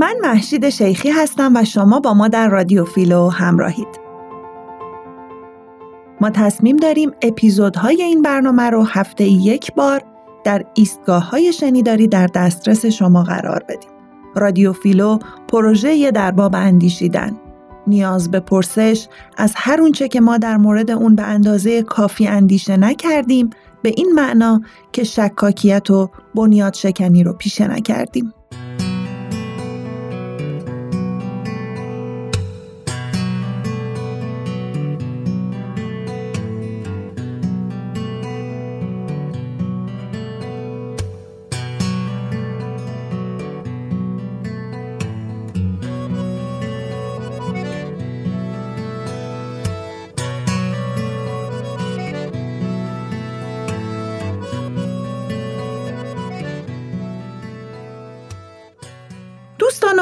من محشید شیخی هستم و شما با ما در رادیو فیلو همراهید. ما تصمیم داریم اپیزودهای این برنامه رو هفته یک بار در ایستگاه های شنیداری در دسترس شما قرار بدیم. رادیو فیلو پروژه در باب اندیشیدن. نیاز به پرسش از هر اونچه که ما در مورد اون به اندازه کافی اندیشه نکردیم به این معنا که شکاکیت و بنیاد شکنی رو پیشه نکردیم.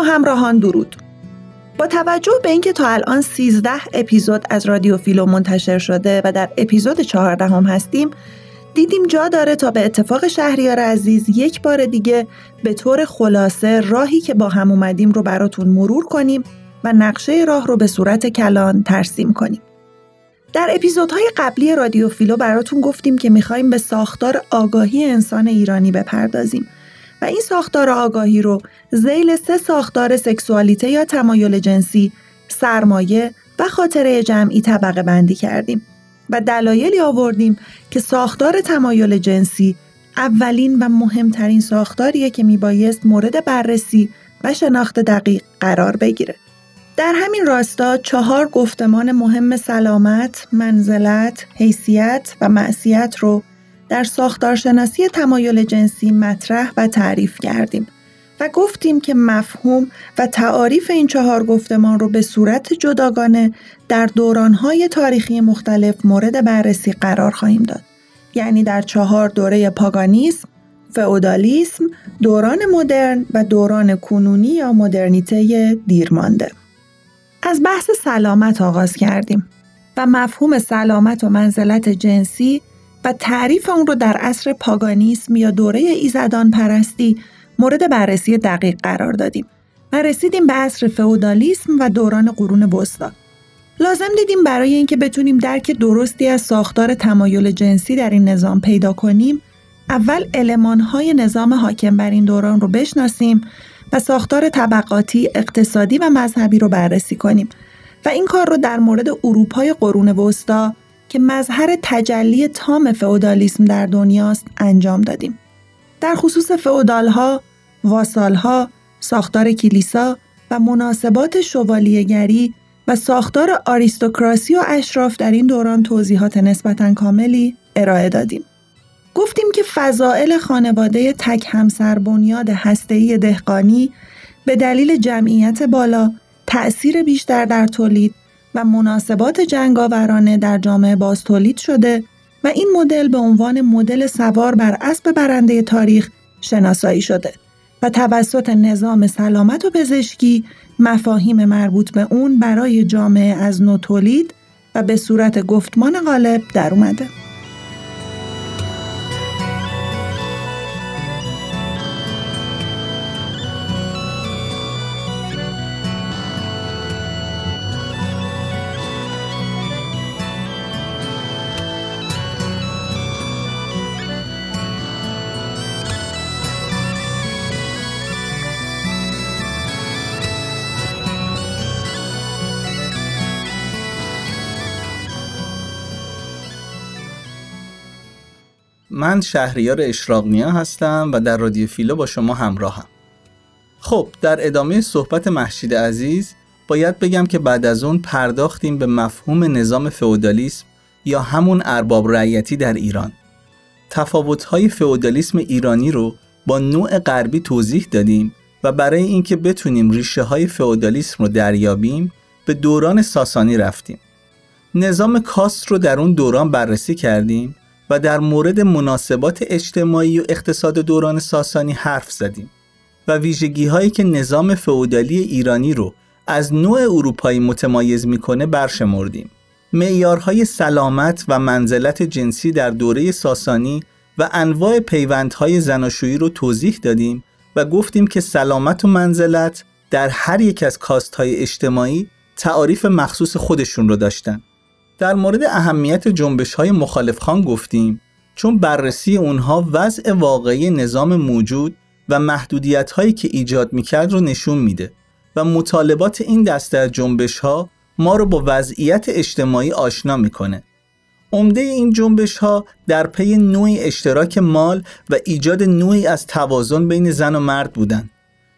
همراهان درود با توجه به اینکه تا الان 13 اپیزود از رادیو فیلو منتشر شده و در اپیزود 14 هم هستیم دیدیم جا داره تا به اتفاق شهریار عزیز یک بار دیگه به طور خلاصه راهی که با هم اومدیم رو براتون مرور کنیم و نقشه راه رو به صورت کلان ترسیم کنیم. در اپیزودهای قبلی رادیو فیلو براتون گفتیم که می‌خوایم به ساختار آگاهی انسان ایرانی بپردازیم و این ساختار آگاهی رو زیل سه ساختار سکسوالیته یا تمایل جنسی، سرمایه و خاطره جمعی طبقه بندی کردیم و دلایلی آوردیم که ساختار تمایل جنسی اولین و مهمترین ساختاریه که میبایست مورد بررسی و شناخت دقیق قرار بگیره. در همین راستا چهار گفتمان مهم سلامت، منزلت، حیثیت و معصیت رو در ساختارشناسی تمایل جنسی مطرح و تعریف کردیم و گفتیم که مفهوم و تعاریف این چهار گفتمان رو به صورت جداگانه در دورانهای تاریخی مختلف مورد بررسی قرار خواهیم داد. یعنی در چهار دوره پاگانیسم، فئودالیسم، دوران مدرن و دوران کنونی یا مدرنیته دیرمانده. از بحث سلامت آغاز کردیم و مفهوم سلامت و منزلت جنسی و تعریف اون رو در عصر پاگانیسم یا دوره ایزدان پرستی مورد بررسی دقیق قرار دادیم و رسیدیم به عصر فئودالیسم و دوران قرون وسطا. لازم دیدیم برای اینکه بتونیم درک درستی از ساختار تمایل جنسی در این نظام پیدا کنیم اول المانهای نظام حاکم بر این دوران رو بشناسیم و ساختار طبقاتی، اقتصادی و مذهبی رو بررسی کنیم و این کار رو در مورد اروپای قرون وسطا که مظهر تجلی تام فئودالیسم در دنیاست انجام دادیم. در خصوص فئودالها، واسالها، ساختار کلیسا و مناسبات شوالیهگری و ساختار آریستوکراسی و اشراف در این دوران توضیحات نسبتا کاملی ارائه دادیم. گفتیم که فضائل خانواده تک همسر بنیاد هسته‌ای دهقانی به دلیل جمعیت بالا، تأثیر بیشتر در تولید و مناسبات جنگاورانه در جامعه باز تولید شده و این مدل به عنوان مدل سوار بر اسب برنده تاریخ شناسایی شده و توسط نظام سلامت و پزشکی مفاهیم مربوط به اون برای جامعه از نو تولید و به صورت گفتمان غالب در اومده. من شهریار اشراقنیا هستم و در رادیو فیلو با شما همراهم. خب در ادامه صحبت محشید عزیز باید بگم که بعد از اون پرداختیم به مفهوم نظام فئودالیسم یا همون ارباب رعیتی در ایران. تفاوت‌های فئودالیسم ایرانی رو با نوع غربی توضیح دادیم و برای اینکه بتونیم ریشه های فئودالیسم رو دریابیم به دوران ساسانی رفتیم. نظام کاست رو در اون دوران بررسی کردیم و در مورد مناسبات اجتماعی و اقتصاد دوران ساسانی حرف زدیم و ویژگی هایی که نظام فئودالی ایرانی رو از نوع اروپایی متمایز می‌کنه برشمردیم. معیارهای سلامت و منزلت جنسی در دوره ساسانی و انواع پیوندهای زناشویی رو توضیح دادیم و گفتیم که سلامت و منزلت در هر یک از کاست های اجتماعی تعاریف مخصوص خودشون رو داشتن. در مورد اهمیت جنبش های مخالف خان گفتیم چون بررسی اونها وضع واقعی نظام موجود و محدودیت هایی که ایجاد می‌کرد رو نشون میده و مطالبات این دسته از جنبش ها ما رو با وضعیت اجتماعی آشنا می‌کنه. عمده این جنبش ها در پی نوعی اشتراک مال و ایجاد نوعی از توازن بین زن و مرد بودند.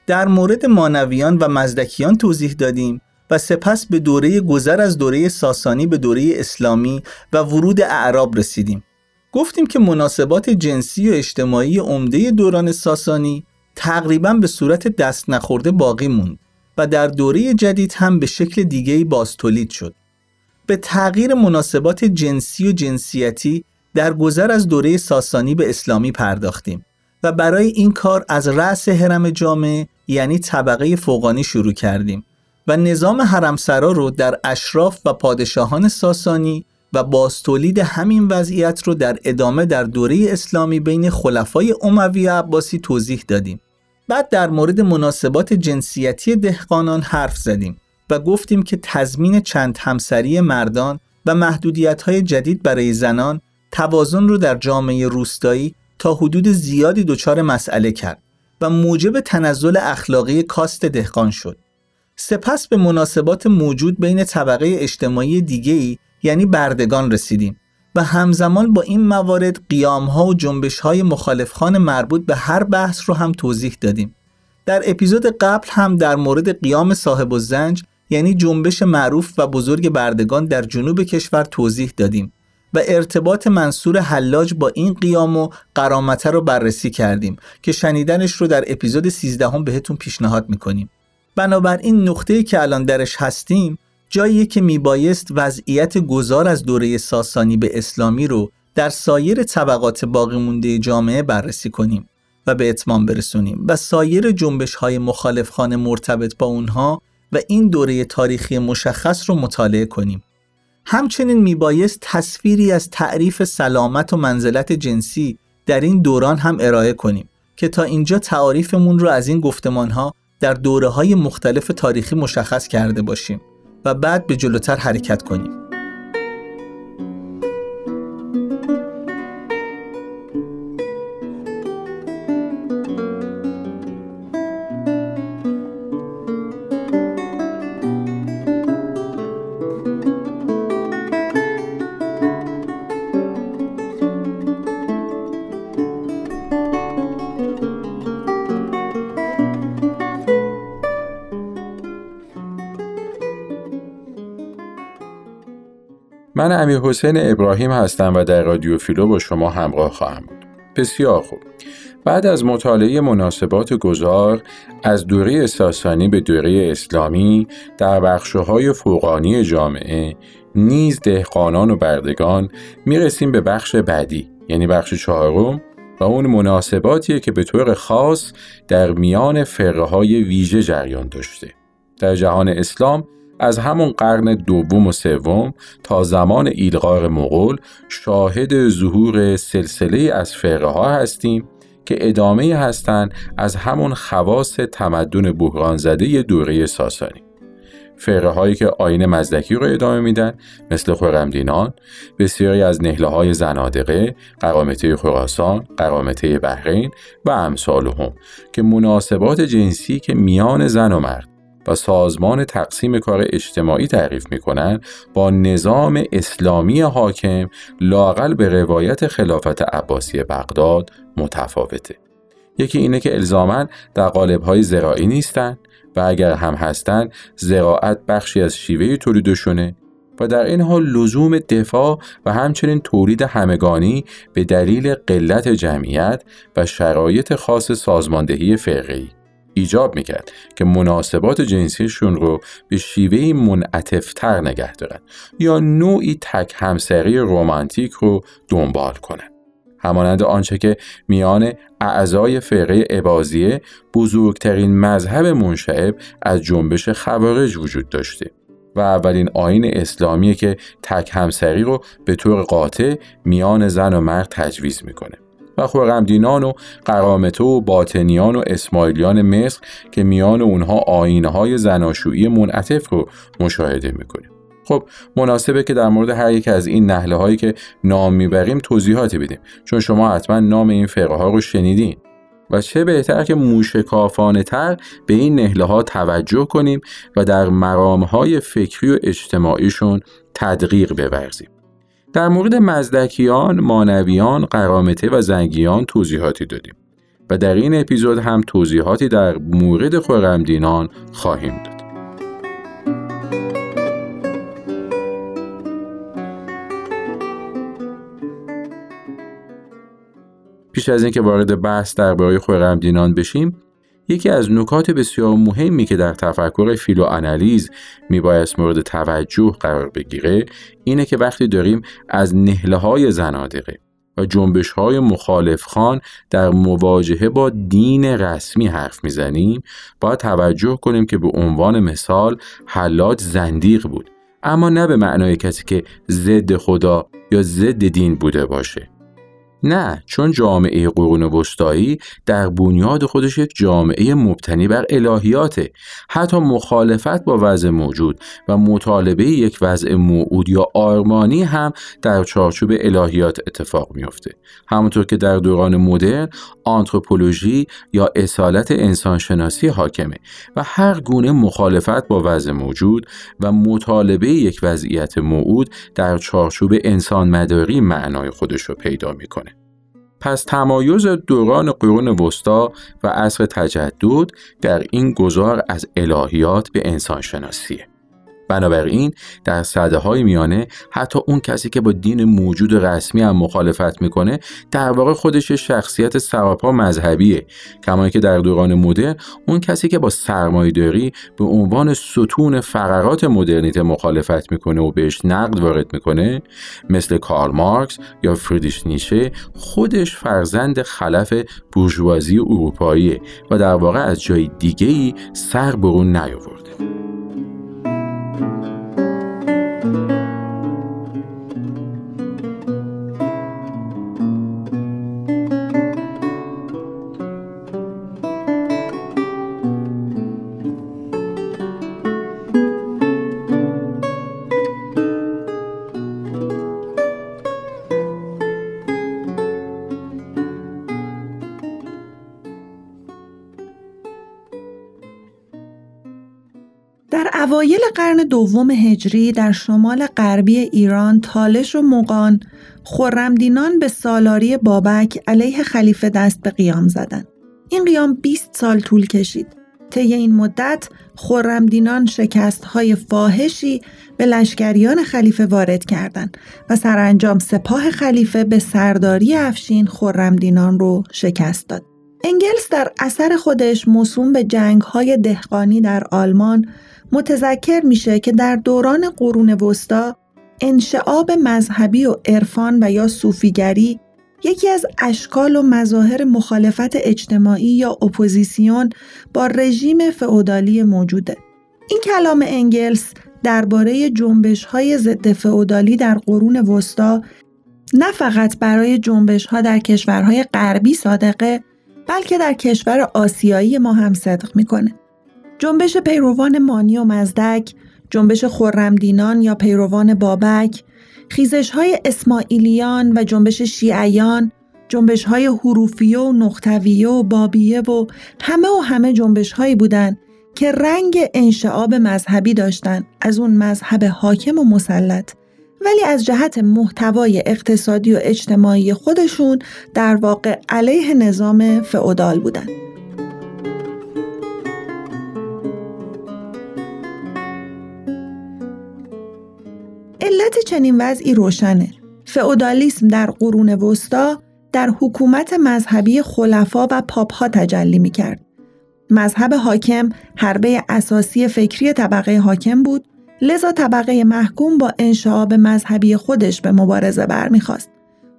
در مورد مانویان و مزدکیان توضیح دادیم و سپس به دوره گذر از دوره ساسانی به دوره اسلامی و ورود اعراب رسیدیم. گفتیم که مناسبات جنسی و اجتماعی عمده دوران ساسانی تقریبا به صورت دست نخورده باقی موند و در دوره جدید هم به شکل دیگهی باز تولید شد. به تغییر مناسبات جنسی و جنسیتی در گذر از دوره ساسانی به اسلامی پرداختیم و برای این کار از رأس حرم جامعه یعنی طبقه فوقانی شروع کردیم و نظام حرمسرا رو در اشراف و پادشاهان ساسانی و باستولید همین وضعیت رو در ادامه در دوره اسلامی بین خلفای اموی و عباسی توضیح دادیم. بعد در مورد مناسبات جنسیتی دهقانان حرف زدیم و گفتیم که تضمین چند همسری مردان و محدودیت های جدید برای زنان توازن رو در جامعه روستایی تا حدود زیادی دچار مسئله کرد و موجب تنزل اخلاقی کاست دهقان شد. سپس به مناسبات موجود بین طبقه اجتماعی دیگه‌ای یعنی بردگان رسیدیم و همزمان با این موارد قیام ها و جنبش های مخالفخان مربوط به هر بحث رو هم توضیح دادیم. در اپیزود قبل هم در مورد قیام صاحب و زنج یعنی جنبش معروف و بزرگ بردگان در جنوب کشور توضیح دادیم و ارتباط منصور حلاج با این قیام و قرامته رو بررسی کردیم که شنیدنش رو در اپیزود 13 هم بهتون پیشنهاد می‌کنیم. بنابراین نقطه‌ای که الان درش هستیم جایی که میبایست وضعیت گذار از دوره ساسانی به اسلامی رو در سایر طبقات باقی مونده جامعه بررسی کنیم و به اتمام برسونیم و سایر جنبش های مخالف خانه مرتبط با اونها و این دوره تاریخی مشخص رو مطالعه کنیم. همچنین میبایست تصویری از تعریف سلامت و منزلت جنسی در این دوران هم ارائه کنیم که تا اینجا تعاریفمون رو از این گفتمان ها در دوره های مختلف تاریخی مشخص کرده باشیم و بعد به جلوتر حرکت کنیم. من امیر حسین ابراهیم هستم و در رادیو فیلو با شما همراه خواهم بود. بسیار خوب. بعد از مطالعه مناسبات گذار از دوره ساسانی به دوره اسلامی در بخشهای فوقانی جامعه نیز دهقانان و بردگان می‌رسیم به بخش بعدی یعنی بخش چهارم و اون مناسباتیه که به طور خاص در میان فرقه های ویژه جریان داشته. در جهان اسلام از همون قرن دوم و سوم تا زمان ایلغار مغول شاهد ظهور سلسله از فرقه ها هستیم که ادامه هستند از همون خواص تمدن بحران زده دوره ساسانی. فرقه هایی که آین مزدکی رو ادامه میدن مثل خورمدینان، بسیاری از نهله های زنادقه، قرامته خراسان، قرامته بحرین و امثال هم که مناسبات جنسی که میان زن و مرد و سازمان تقسیم کار اجتماعی تعریف می کنند با نظام اسلامی حاکم لاقل به روایت خلافت عباسی بغداد متفاوته. یکی اینه که الزامن در قالب‌های زراعی نیستند و اگر هم هستند زراعت بخشی از شیوه تولیدشونه و در این حال لزوم دفاع و همچنین تولید همگانی به دلیل قلت جمعیت و شرایط خاص سازماندهی فرقی ایجاب می‌کرد که مناسبات جنسیشون رو به شیوهی منعتفتر نگه دارن یا نوعی تک همسری رومانتیک رو دنبال کنن. همانند آنچه که میان اعضای فرقه عبازیه بزرگترین مذهب منشعب از جنبش خوارج وجود داشته و اولین آین اسلامی که تک همسری رو به طور قاطع میان زن و مرد تجویز می‌کنه. و خورمدینان و قرامته و باطنیان و اسماعیلیان مصر که میان اونها آینه های زناشویی منعطف رو مشاهده می‌کنیم خب مناسبه که در مورد هر یک از این نهله هایی که نام می‌بریم توضیحاتی بدیم چون شما حتما نام این فرقه ها رو شنیدین و چه بهتر که موشکافانه تر به این نهله ها توجه کنیم و در مرام های فکری و اجتماعیشون تدقیق بورزیم. در مورد مزدکیان، مانویان، قرامته و زنگیان توضیحاتی دادیم و در این اپیزود هم توضیحاتی در مورد خورمدینان خواهیم داد. پیش از اینکه وارد بحث درباره خورمدینان بشیم یکی از نکات بسیار مهمی که در تفکر فیلوآنالیز میبایست مورد توجه قرار بگیره اینه که وقتی داریم از نهله های زنادقه و جنبش های مخالف خان در مواجهه با دین رسمی حرف می‌زنیم باید توجه کنیم که به عنوان مثال حلات زندیق بود اما نه به معنای کسی که ضد خدا یا ضد دین بوده باشه. نه چون جامعه قرون وسطایی در بنیاد خودش یک جامعه مبتنی بر الهیاته. حتی مخالفت با وضع موجود و مطالبه یک وضع موعود یا آرمانی هم در چارچوب الهیات اتفاق میافته. همونطور که در دوران مدرن آنتروپولوژی یا اصالت انسانشناسی حاکمه و هر گونه مخالفت با وضع موجود و مطالبه یک وضعیت موعود در چارچوب انسان مداری معنای خودش رو پیدا می‌کنه. پس تمایز دوران قرون وسطا و عصر تجدد در این گذار از الهیات به انسان شناسیه. بنابراین در صده های میانه حتی اون کسی که با دین موجود رسمی هم مخالفت می‌کنه در واقع خودش شخصیت سراپا مذهبیه. کما که در دوران مدرن اون کسی که با سرمایهداری به عنوان ستون فقرات مدرنیته مخالفت می‌کنه و بهش نقد وارد می‌کنه مثل کارل مارکس یا فریدریش نیشه خودش فرزند خلف بورژوازی اروپایی و در واقع از جای دیگه ای سر برون نیاورده. اوایل قرن دوم هجری در شمال غربی ایران تالش و مقان خرمدینان به سالاری بابک علیه خلیفه دست به قیام زدند. این قیام 20 سال طول کشید. طی این مدت خرمدینان شکست های فاحشی به لشکریان خلیفه وارد کردند و سرانجام سپاه خلیفه به سرداری افشین خرمدینان رو شکست داد. انگلس در اثر خودش موسوم به جنگ های دهقانی در آلمان متذکر میشه که در دوران قرون وسطا انشعاب مذهبی و عرفان و یا صوفیگری یکی از اشکال و مظاهر مخالفت اجتماعی یا اپوزیسیون با رژیم فئودالی موجوده. این کلام انگلس درباره جنبش های ضد فئودالی در قرون وسطا نه فقط برای جنبش ها در کشورهای غربی صادقه بلکه در کشور آسیایی ما هم صدق می‌کنه. جنبش پیروان مانی و مزدک، جنبش خورمدینان یا پیروان بابک، خیزش های اسماعیلیان و جنبش شیعیان، جنبش های حروفیه و نقطویه و بابیه و همه و همه جنبش هایی بودند که رنگ انشعاب مذهبی داشتند از اون مذهب حاکم و مسلط ولی از جهت محتوای اقتصادی و اجتماعی خودشون در واقع علیه نظام فعودال بودند. علت چنین وضعی روشنه. فئودالیسم در قرون وسطا در حکومت مذهبی خلفا و پاپها تجلی می کرد. مذهب حاکم حربه اساسی فکری طبقه حاکم بود لذا طبقه محکوم با انشعاب مذهبی خودش به مبارزه برمیخواست.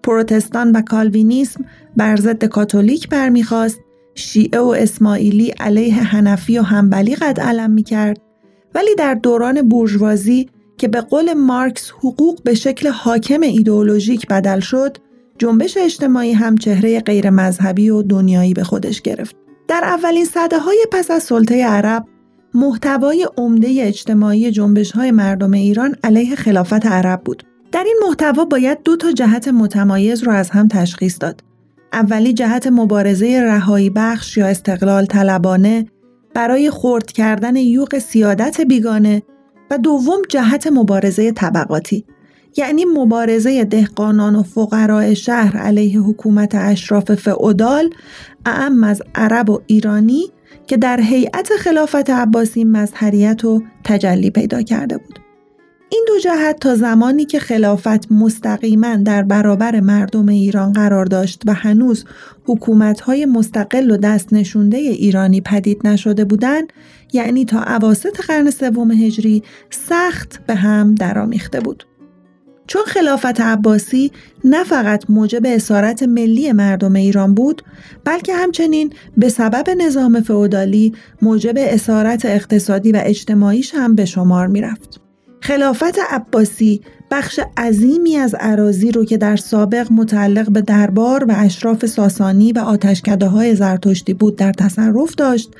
پروتستان و کالوینیسم بر ضد کاتولیک برمیخواست شیعه و اسماعیلی علیه هنفی و همبلی قد علم می کرد ولی در دوران بورژوازی که به قول مارکس حقوق به شکل حاکم ایدئولوژیک بدل شد جنبش اجتماعی هم چهره غیر مذهبی و دنیایی به خودش گرفت. در اولین صده های پس از سلطه عرب محتوای عمده اجتماعی جنبش های مردم ایران علیه خلافت عرب بود. در این محتوا باید دو تا جهت متمایز رو از هم تشخیص داد. اولی جهت مبارزه رهایی بخش یا استقلال طلبانه برای خرد کردن یوق سیادت بیگانه و دوم جهت مبارزه طبقاتی یعنی مبارزه دهقانان و فقراء شهر علیه حکومت اشراف فئودال اعم از عرب و ایرانی که در هیئت خلافت عباسی مظهریت و تجلی پیدا کرده بود. این دو جهت تا زمانی که خلافت مستقیما در برابر مردم ایران قرار داشت و هنوز حکومت‌های مستقل و دست نشونده ایرانی پدید نشده بودند یعنی تا اواسط قرن سوم هجری سخت به هم درآمیخته بود. چون خلافت عباسی نه فقط موجب اسارت ملی مردم ایران بود بلکه همچنین به سبب نظام فئودالی موجب اسارت اقتصادی و اجتماعیش هم به شمار می‌رفت. خلافت عباسی بخش عظیمی از عراضی رو که در سابق متعلق به دربار و اشراف ساسانی و آتشکده های زرتشتی بود در تصرف داشت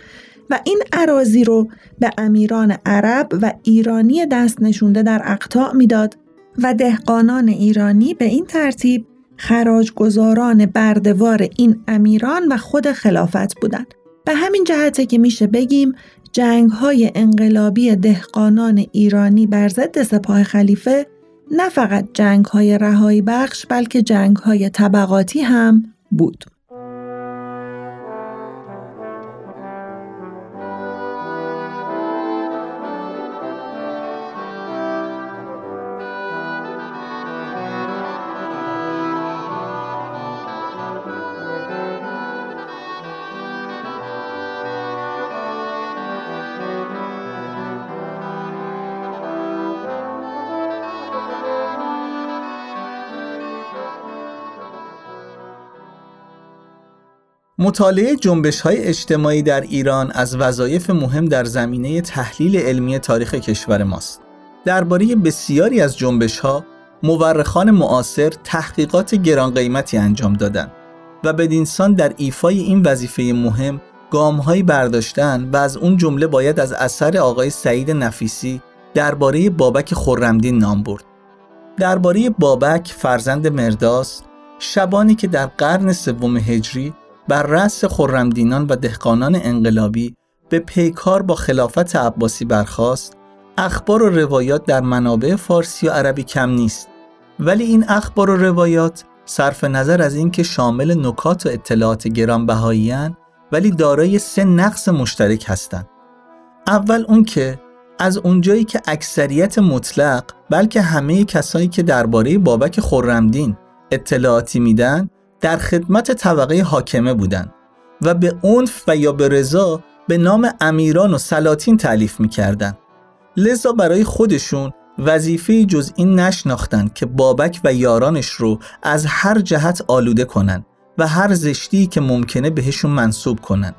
و این عراضی رو به امیران عرب و ایرانی دست نشونده در اقطاع می‌داد و دهقانان ایرانی به این ترتیب خراج گذاران بردوار این امیران و خود خلافت بودند. به همین جهته که میشه بگیم جنگ های انقلابی دهقانان ایرانی بر ضد سپاه خلیفه نه فقط جنگ های رهایی بخش بلکه جنگ های طبقاتی هم بود. مطالعه جنبش های اجتماعی در ایران از وظایف مهم در زمینه تحلیل علمی تاریخ کشور ماست. درباره بسیاری از جنبش ها مورخان معاصر تحقیقات گران قیمتی انجام دادند و بدینسان در ایفای این وظیفه مهم گامهایی برداشتن و از اون جمله باید از اثر آقای سعید نفیسی درباره بابک خرمدین نام برد. درباره بابک فرزند مرداس شبانی که در قرن سوم هجری بر رأس خرمدینان و دهقانان انقلابی به پیکار با خلافت عباسی برخاست اخبار و روایات در منابع فارسی و عربی کم نیست. ولی این اخبار و روایات صرف نظر از اینکه شامل نکات و اطلاعات گرانبهاییان ولی دارای سه نقص مشترک هستند. اول اون که از اونجایی که اکثریت مطلق بلکه همه کسایی که درباره بابک خرمدین اطلاعاتی میدن در خدمت طبقه حاکمه بودند و به عنف و یا به رضا به نام امیران و سلاطین تعلیف می‌کردند. لذا برای خودشون وظیفه جز این نشناختند که بابک و یارانش رو از هر جهت آلوده کنند و هر زشتی که ممکنه بهشون منصوب کنند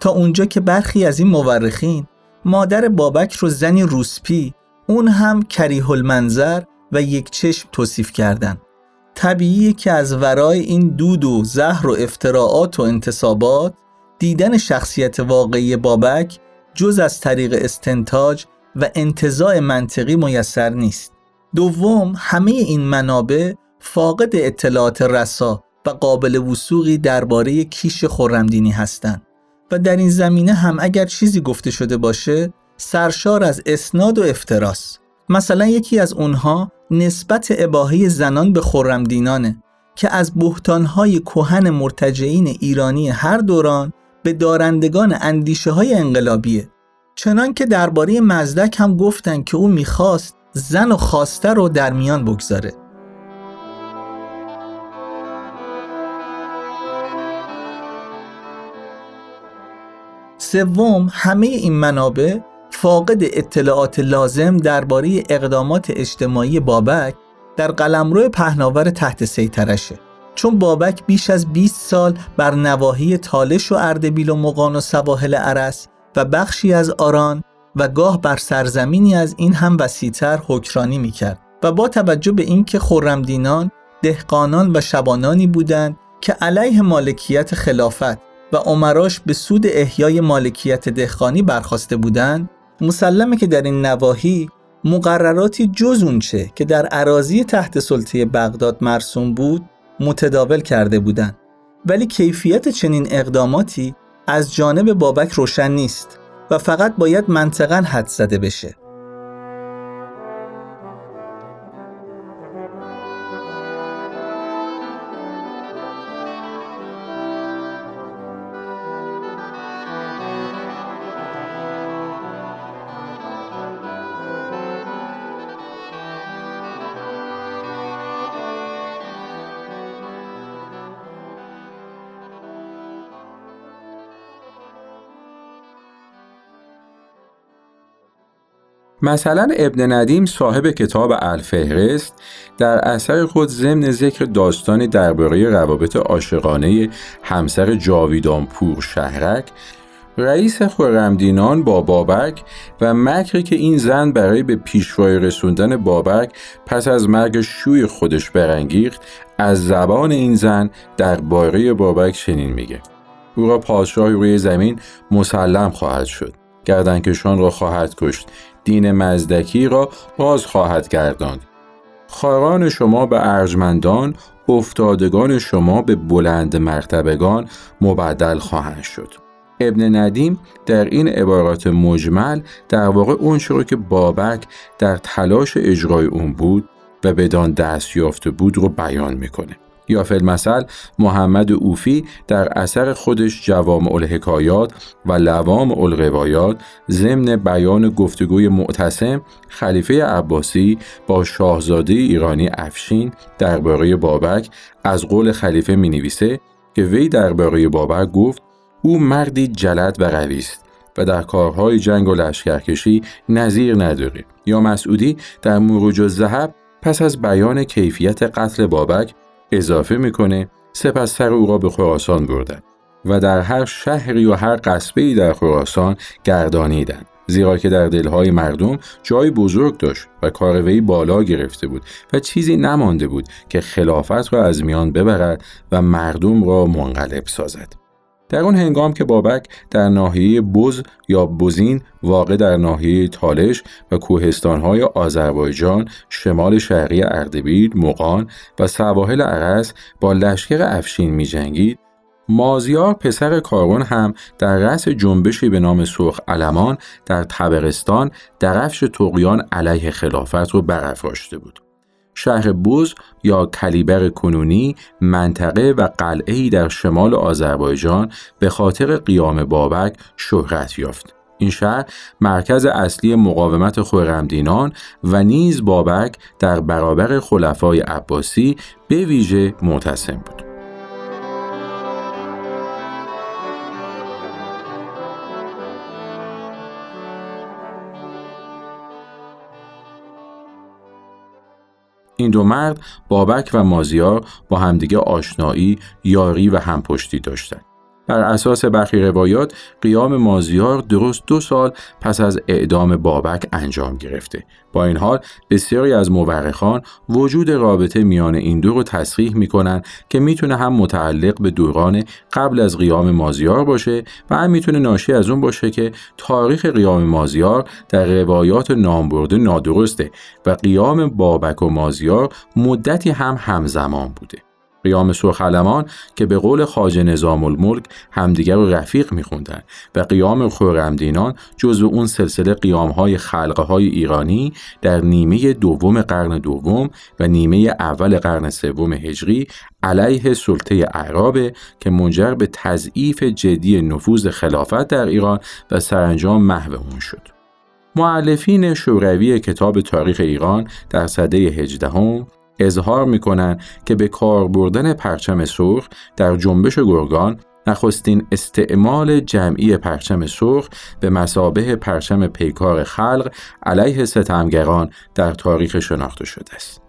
تا اونجا که برخی از این مورخین مادر بابک رو زنی روسپی اون هم کریه المنظر و یک چشم توصیف کردند طبیعیه که از ورای این دود و زهر و افتراعات و انتصابات دیدن شخصیت واقعی بابک جز از طریق استنتاج و انتظاع منطقی میسر نیست. دوم همه این منابع فاقد اطلاعات رسا و قابل وسوقی درباره کیش خورمدینی هستند و در این زمینه هم اگر چیزی گفته شده باشه سرشار از اسناد و افتراس مثلا یکی از اونها نسبت اباهه زنان به خورمدینانه که از بحتانهای کهن مرتجعین ایرانی هر دوران به دارندگان اندیشه های انقلابیه. چنان که درباره مزدک هم گفتن که او می‌خواست زن و خواسته رو در میان بگذاره. سوم همه این منابع فاقد اطلاعات لازم درباره اقدامات اجتماعی بابک در قلمرو پهناور تحت سیطرشه. چون بابک بیش از 20 سال بر نواحی تالش و اردبیل و مقان و سواحل عرس و بخشی از آران و گاه بر سرزمینی از این هم وسیعتر حکرانی می‌کرد و با توجه به اینکه خرمدینان دهقانان و شبانانی بودند که علیه مالکیت خلافت و عمراش به سود احیای مالکیت دهقانی برخواسته بودند مسلمه که در این نواحی مقرراتی جز اونچه که در عراضی تحت سلطه بغداد مرسوم بود متداول کرده بودند. ولی کیفیت چنین اقداماتی از جانب بابک روشن نیست و فقط باید منطقا حد زده بشه. مثلا ابن ندیم صاحب کتاب الفهرست در اثر خود ضمن ذکر داستانی درباره روابط عاشقانه همسر جاویدان پور شهرک رئیس خورمدینان با بابک و مکری که این زن برای به پیشوای رسوندن بابک پس از مرگ شوی خودش برانگیخت از زبان این زن درباره بابک چنین میگه او را پادشاه روی زمین مسلم خواهد شد گردنکشان را خواهد کشت دین مزدکی را باز خواهد گرداند. خاران شما به ارجمندان افتادگان شما به بلند مرتبگان مبدل خواهند شد. ابن ندیم در این عبارات مجمل در واقع اون رو که بابک در تلاش اجرای اون بود و بدان دست یافته بود رو بیان می‌کنه. یا مثل محمد اوفی در اثر خودش جوام الحکایات و لوام الروایات ضمن بیان گفتگوی معتصم خلیفه عباسی با شاهزاده ایرانی افشین درباره بابک از قول خلیفه می نویسه که وی درباره بابک گفت او مردی جلد و قوی و در کارهای جنگ و لشکرکشی نظیر نداره یا مسعودی در مروج و پس از بیان کیفیت قتل بابک اضافه می‌کنه سپس سر او را به خراسان بردن و در هر شهری و هر قصبه در خراسان گردانیدند زیرا که در دلهای مردم جای بزرگ داشت و کار بالا گرفته بود و چیزی نمانده بود که خلافت را از میان ببرد و مردم را منقلب سازد. در اون هنگام که بابک در ناحیه بز یا بزین واقع در ناحیه تالش و کوهستانهای آذربایجان شمال شرقی اردبیل، مقان و سواحل عرس با لشکر افشین می جنگید مازیار پسر کارون هم در رأس جنبشی به نام سرخ علمان در تبرستان درفش تقیان علیه خلافت رو برافراشته بود. شهر بوز یا کلیبر کنونی منطقه و قلعه‌ای در شمال آذربایجان به خاطر قیام بابک شهرت یافت. این شهر مرکز اصلی مقاومت خورمدینان و نیز بابک در برابر خلفای عباسی به ویژه معتصم بود. این دو مرد بابک و مازیار با همدیگه آشنایی، یاری و همپشتی داشتند. بر اساس برخی روایات قیام مازیار درست دو سال پس از اعدام بابک انجام گرفته. با این حال بسیاری از مورخان وجود رابطه میان این دو رو تصریح می‌کنن که می‌تونه هم متعلق به دوران قبل از قیام مازیار باشه و هم می‌تونه ناشی از اون باشه که تاریخ قیام مازیار در روایات نامبرده نادرسته و قیام بابک و مازیار مدتی هم همزمان بوده. قیام سرخلمان که به قول خاج نظام الملک همدیگر رو رفیق میخوندن و قیام خورمدینان جزو اون سلسله قیام های خلقه های ایرانی در نیمه دوم قرن دوم و نیمه اول قرن سوم هجری علیه سلطه اعرابه که منجر به تضعیف جدی نفوذ خلافت در ایران و سرانجام محو اون شد. معلفین شوروی کتاب تاریخ ایران در سده هجدهم اظهار می‌کنند که به کار بردن پرچم سرخ در جنبش گرگان نخستین استعمال جمعی پرچم سرخ به مسابه پرچم پیکار خلق علیه ستمگران در تاریخ شناخته شده است.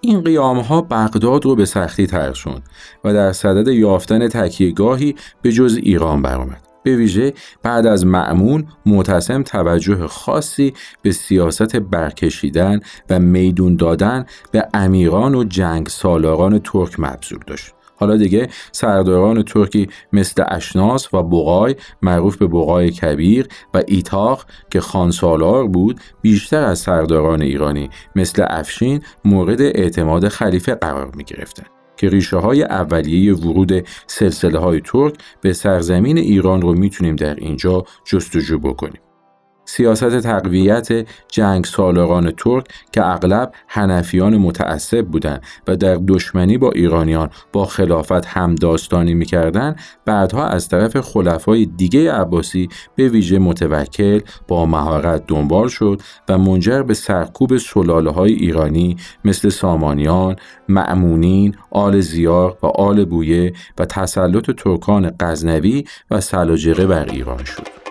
این قیام ها بغداد رو به سختی ترسوند و در صدد یافتن تکیهگاهی به جز ایران برآمد. به ویژه بعد از معمون معتصم توجه خاصی به سیاست برکشیدن و میدون دادن به امیران و جنگ سالاران ترک مبذول داشت حالا دیگه سرداران ترکی مثل اشناس و بغای معروف به بغای کبیر و ایتاق که خانسالار بود بیشتر از سرداران ایرانی مثل افشین مورد اعتماد خلیفه قرار می گرفتن. که ریشه های اولیه ورود سلسله های ترک به سرزمین ایران رو می‌تونیم در اینجا جستجو بکنیم. سیاست تقویت جنگ سالاران ترک که اغلب هنفیان متعصب بودند و در دشمنی با ایرانیان با خلافت هم داستانی می‌کردند بعدها از طرف خلفای دیگه عباسی به ویژه متوکل با مهارت دنبال شد و منجر به سرکوب سلاله های ایرانی مثل سامانیان، معمونین، آل زیار و آل بویه و تسلط ترکان غزنوی و سلاجقه بر ایران شد.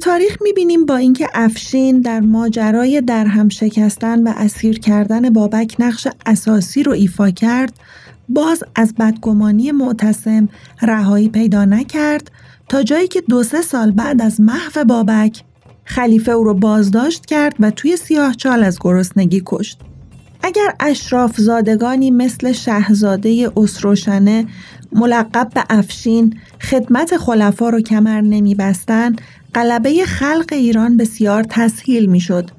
تاریخ می‌بینیم با اینکه افشین در ماجرای درهم شکستن و اسیر کردن بابک نقش اساسی رو ایفا کرد باز از بدگمانی معتصم رهایی پیدا نکرد تا جایی که دو سه سال بعد از محو بابک خلیفه او رو بازداشت کرد و توی سیاه چال از گرسنگی کشت. اگر اشراف زادگانی مثل شهزاده اسروشنه ملقب به افشین خدمت خلفا رو کمر نمی بستن قلبه خلق ایران بسیار تسهیل می شد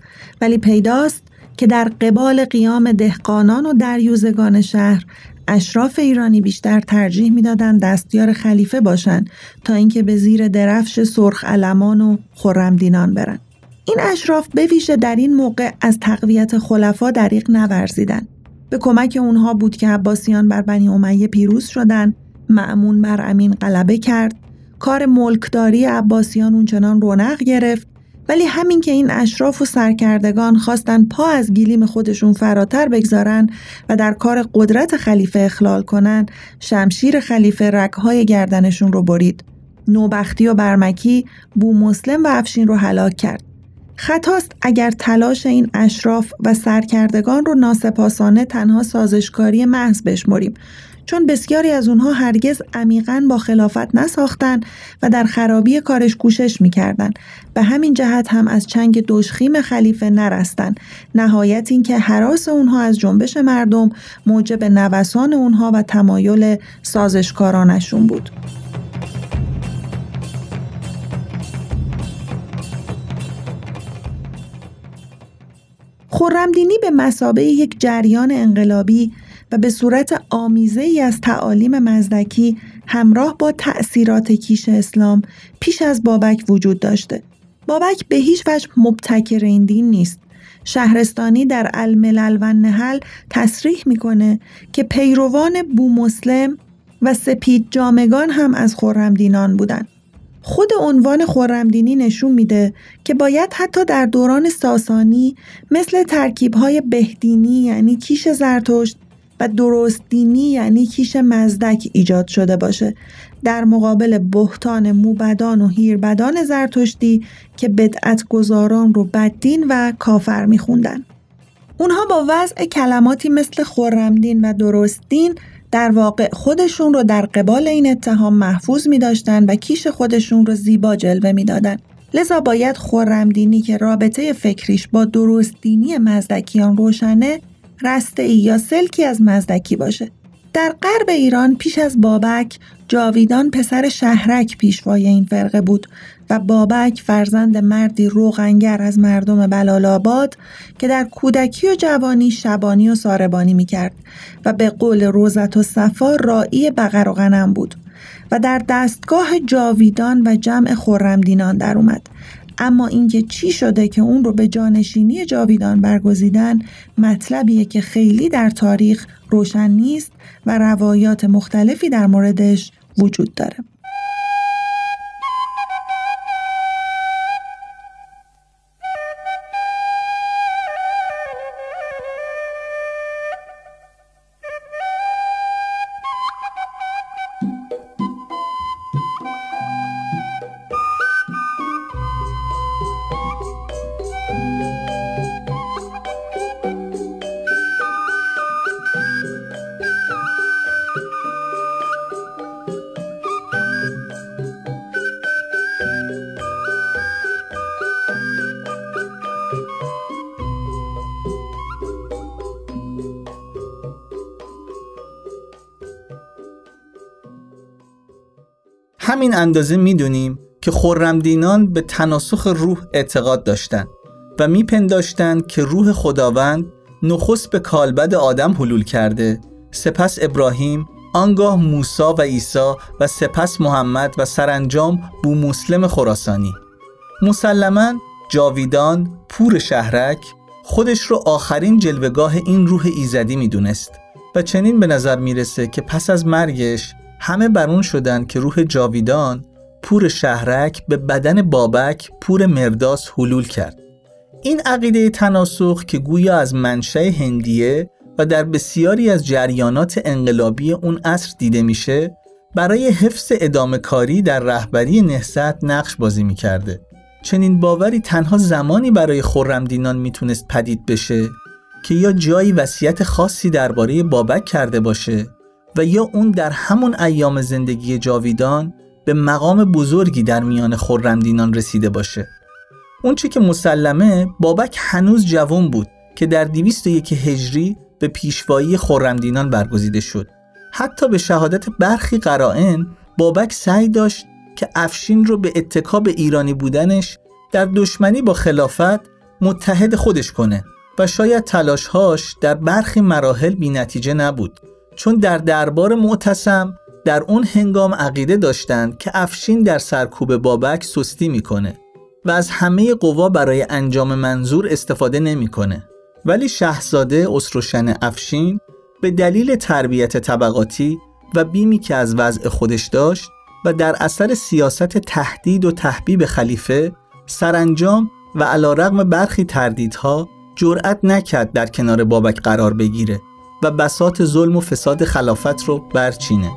ولی پیداست که در قبال قیام دهقانان و دریوزگان شهر اشراف ایرانی بیشتر ترجیح می‌دادند دستیار خلیفه باشند تا اینکه به زیر درفش سرخ علمان و خرمدینان برند. این اشراف به ویژه در این موقع از تقویت خلفا دریق نورزیدند. به کمک اونها بود که عباسیان بر بنی امیه پیروز شدند معمون بر امین غلبه کرد کار ملکداری عباسیان اونچنان رونق گرفت ولی همین که این اشراف و سرکردگان خواستن پا از گیلیم خودشون فراتر بگذارن و در کار قدرت خلیفه اخلال کنن شمشیر خلیفه رگهای گردنشون رو برید. نوبختی و برمکی بو مسلم و افشین رو هلاک کرد. خطاست اگر تلاش این اشراف و سرکردگان رو ناسپاسانه تنها سازشکاری محض بشمریم. چون بسیاری از اونها هرگز عمیقا با خلافت نساختن و در خرابی کارش کوشش می‌کردن. به همین جهت هم از چنگ دشخیم خلیفه نرستن. نهایت اینکه حراس اونها از جنبش مردم موجب نوسان اونها و تمایل سازشکارانشون بود. خورمدینی به مسابه یک جریان انقلابی و به صورت آمیزه ای از تعالیم مزدکی همراه با تأثیرات کیش اسلام پیش از بابک وجود داشته. بابک به هیچ وجه مبتکر این دین نیست. شهرستانی در الملل و نهل تصریح می‌کنه که پیروان بو مسلم و سپید جامگان هم از خورمدینان بودند. خود عنوان خورمدینی نشون میده که باید حتی در دوران ساسانی مثل ترکیبهای بهدینی یعنی کیش زرتشت و درست دینی یعنی کیش مزدک ایجاد شده باشه در مقابل بهتان موبدان و هیربدان زرتشتی که بدعت گذاران رو بددین و کافر میخوندن. اونها با وضع کلماتی مثل خورمدین و درست دین در واقع خودشون رو در قبال این اتهام محفوظ می داشتن و کیش خودشون رو زیبا جلوه می دادن. لذا باید خورمدینی که رابطه فکریش با درست دینی مزدکیان روشنه رسته ای یا سلکی از مزدکی باشه. در غرب ایران پیش از بابک جاویدان پسر شهرک پیشوای این فرقه بود و بابک فرزند مردی روغنگر از مردم بلالاباد که در کودکی و جوانی شبانی و ساربانی می کرد و به قول روزت و صفا رائی بقر و غنم بود و در دستگاه جاویدان و جمع خورمدینان در اومد. اما اینکه چی شده که اون رو به جانشینی جاویدان برگزیدن مطلبیه که خیلی در تاریخ روشن نیست و روایات مختلفی در موردش وجود داره. همین اندازه می‌دونیم که خرمدینان به تناسخ روح اعتقاد داشتند و میپنداشتند که روح خداوند نخست به کالبد آدم حلول کرده. سپس ابراهیم آنگاه موسا و عیسی و سپس محمد و سرانجام بو مسلم خراسانی. مسلما جاویدان پور شهرک خودش رو آخرین جلوگاه این روح ایزدی می‌دونست و چنین به نظر می‌رسه که پس از مرگش همه بر اون شدن که روح جاویدان پور شهرک به بدن بابک پور مرداس حلول کرد. این عقیده تناسخ که گویا از منشأ هندیه و در بسیاری از جریانات انقلابی اون عصر دیده میشه برای حفظ ادامه کاری در رهبری نهضت نقش بازی می‌کرده. چنین باوری تنها زمانی برای خرمدینان می‌تونست پدید بشه که یا جایی وصیت خاصی درباره بابک کرده باشه و یا اون در همون ایام زندگی جاویدان به مقام بزرگی در میان خرمدینان رسیده باشه. اون چی که مسلمه بابک هنوز جوان بود که در 201 هجری به پیشوایی خرمدینان برگزیده شد. حتی به شهادت برخی قرائن بابک سعی داشت که افشین رو به اتکاب ایرانی بودنش در دشمنی با خلافت متحد خودش کنه و شاید تلاشهاش در برخی مراحل بی نتیجه نبود. چون در دربار معتصم در اون هنگام عقیده داشتند که افشین در سرکوب بابک سستی می‌کنه و از همه قوا برای انجام منظور استفاده نمی‌کنه. ولی شاهزاده اسروشن افشین به دلیل تربیت طبقاتی و بیمی که از وضع خودش داشت و در اثر سیاست تهدید و تحبیب خلیفه سرانجام و علا رغم برخی تردیدها جرأت نکرد در کنار بابک قرار بگیره. و بسات ظلم و فساد خلافت رو برچینه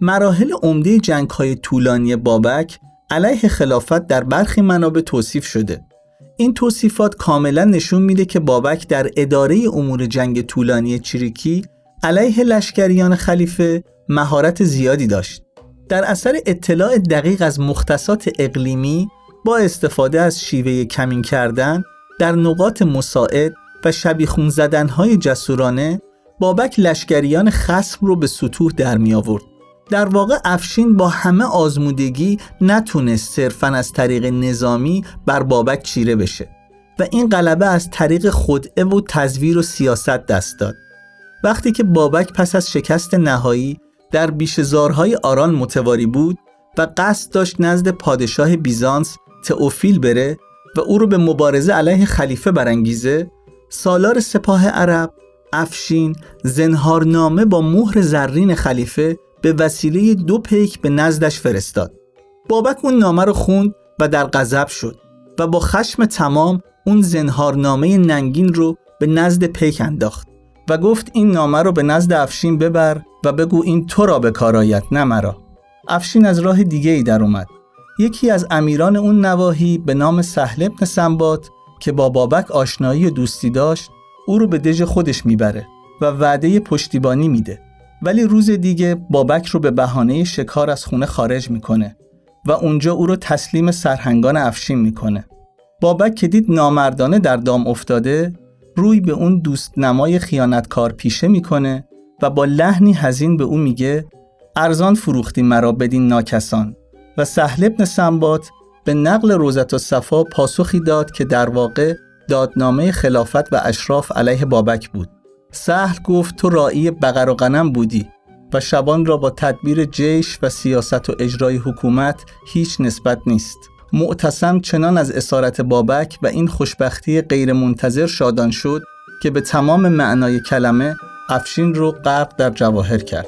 مراحل عمده جنگ های طولانی بابک علیه خلافت در برخی منابع توصیف شده. این توصیفات کاملا نشون میده که بابک در اداره امور جنگ طولانی چریکی علیه لشکریان خلیفه مهارت زیادی داشت. در اثر اطلاع دقیق از مختصات اقلیمی با استفاده از شیوه کمین کردن در نقاط مساعد و شبیخون زدنهای جسورانه بابک لشکریان خسم رو به سطوح در می آورد. در واقع افشین با همه آزمودگی نتونست صرفا از طریق نظامی بر بابک چیره بشه و این غلبه از طریق خدعه و تزویر و سیاست دست داد. وقتی که بابک پس از شکست نهایی در بیشزارهای آران متواری بود و قصد داشت نزد پادشاه بیزانس تئوفیل بره و او رو به مبارزه علیه خلیفه برانگیزه سالار سپاه عرب افشین زنهارنامه با مهر زرین خلیفه به وسیله دو پیک به نزدش فرستاد. بابک اون نامه رو خوند و در غضب شد و با خشم تمام اون زنهارنامه ننگین رو به نزد پیک انداخت و گفت این نامه رو به نزد افشین ببر و بگو این تو را به کارایت نه مرا. افشین از راه دیگه ای در اومد. یکی از امیران اون نواحی به نام سهل ابن سنبات که با بابک آشنایی و دوستی داشت او رو به دژ خودش می‌بره و وعده پشتیبانی میده. ولی روز دیگه بابک رو به بهانه شکار از خونه خارج می‌کنه و اونجا او رو تسلیم سرهنگان افشین می‌کنه. بابک که دید نامردانه در دام افتاده روی به اون دوست نمای خیانتکار پیشه می‌کنه و با لحنی هزین به او میگه ارزان فروختی مرا بدین ناکسان. و سهل ابن سنبات به نقل روزت و صفا پاسخی داد که در واقع دادنامه خلافت و اشراف علیه بابک بود. سهل گفت تو رائی بقر و غنم بودی و شبان را با تدبیر جیش و سیاست و اجرای حکومت هیچ نسبت نیست. معتصم چنان از اسارت بابک و این خوشبختی غیرمنتظر شادان شد که به تمام معنای کلمه افشین رو غرق در جواهر کرد.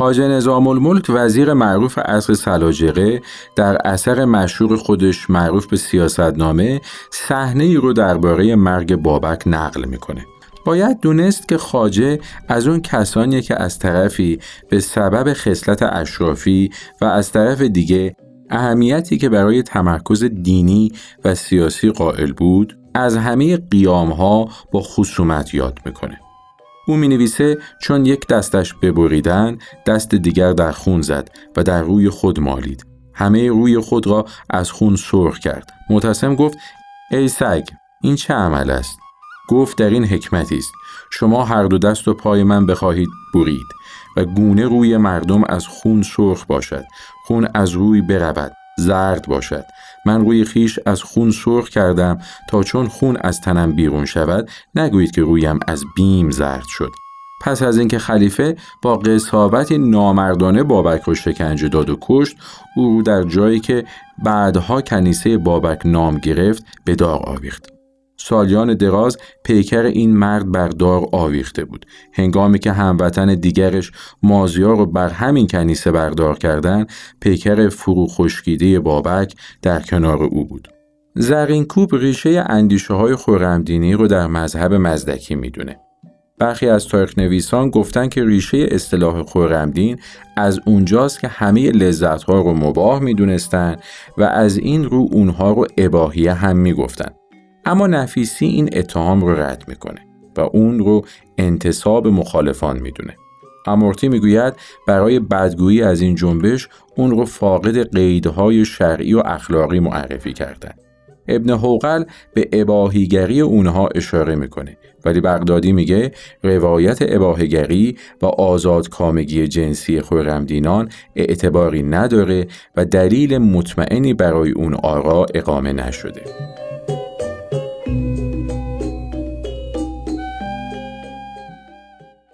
خاجه نظام الملک وزیر معروف عصر سلاجقه در اثر مشهور خودش معروف به سیاستنامه صحنه ای رو درباره مرگ بابک نقل می‌کنه. باید دونست که خاجه از اون کسانی که از طرفی به سبب خصلت اشرافی و از طرف دیگه اهمیتی که برای تمرکز دینی و سیاسی قائل بود از همه قیام ها با خصومت یاد می‌کنه. او می نویسه چون یک دستش ببریدن دست دیگر در خون زد و در روی خود مالید. همه روی خود را از خون سرخ کرد. متسم گفت ای سگ این چه عمل است؟ گفت در این حکمتی است. شما هر دو دست و پای من بخواهید برید و گونه روی مردم از خون سرخ باشد. خون از روی برود زرد باشد. من روی خیش از خون سرخ کردم تا چون خون از تنم بیرون شود نگویید که رویم از بیم زرد شد. پس از اینکه خلیفه با قصاوت نامردانه بابک رو شکنجه داد و کشت او در جایی که بعدها کنیسه بابک نام گرفت به داغ آویخت. سالیان دراز پیکر این مرد بر دار آویخته بود. هنگامی که هموطن دیگرش مازیار رو بر همین کنیسه بردار کردن پیکر فرو خشکیده بابک در کنار او بود. زرینکوب ریشه اندیشه های خورمدینی رو در مذهب مزدکی می‌دونه. برخی از تاریخ نویسان گفتن که ریشه اصطلاح خورمدین از اونجاست که همه لذت ها رو مباه می‌دونستن و از این رو اونها رو اباهیه هم می‌گفتن. اما نفیسی این اتهام رو رد می‌کنه و اون رو انتصاب مخالفان می‌دونه. امورتی می‌گوید برای بدگویی از این جنبش اون رو فاقد قیدهای شرعی و اخلاقی معرفی کردن. ابن حوقل به اباهیگری اونها اشاره می‌کنه ولی بغدادی میگه روایت اباهیگری و آزادکامگی جنسی خورمدینان اعتباری نداره و دلیل مطمئنی برای اون آرا اقامه نشده.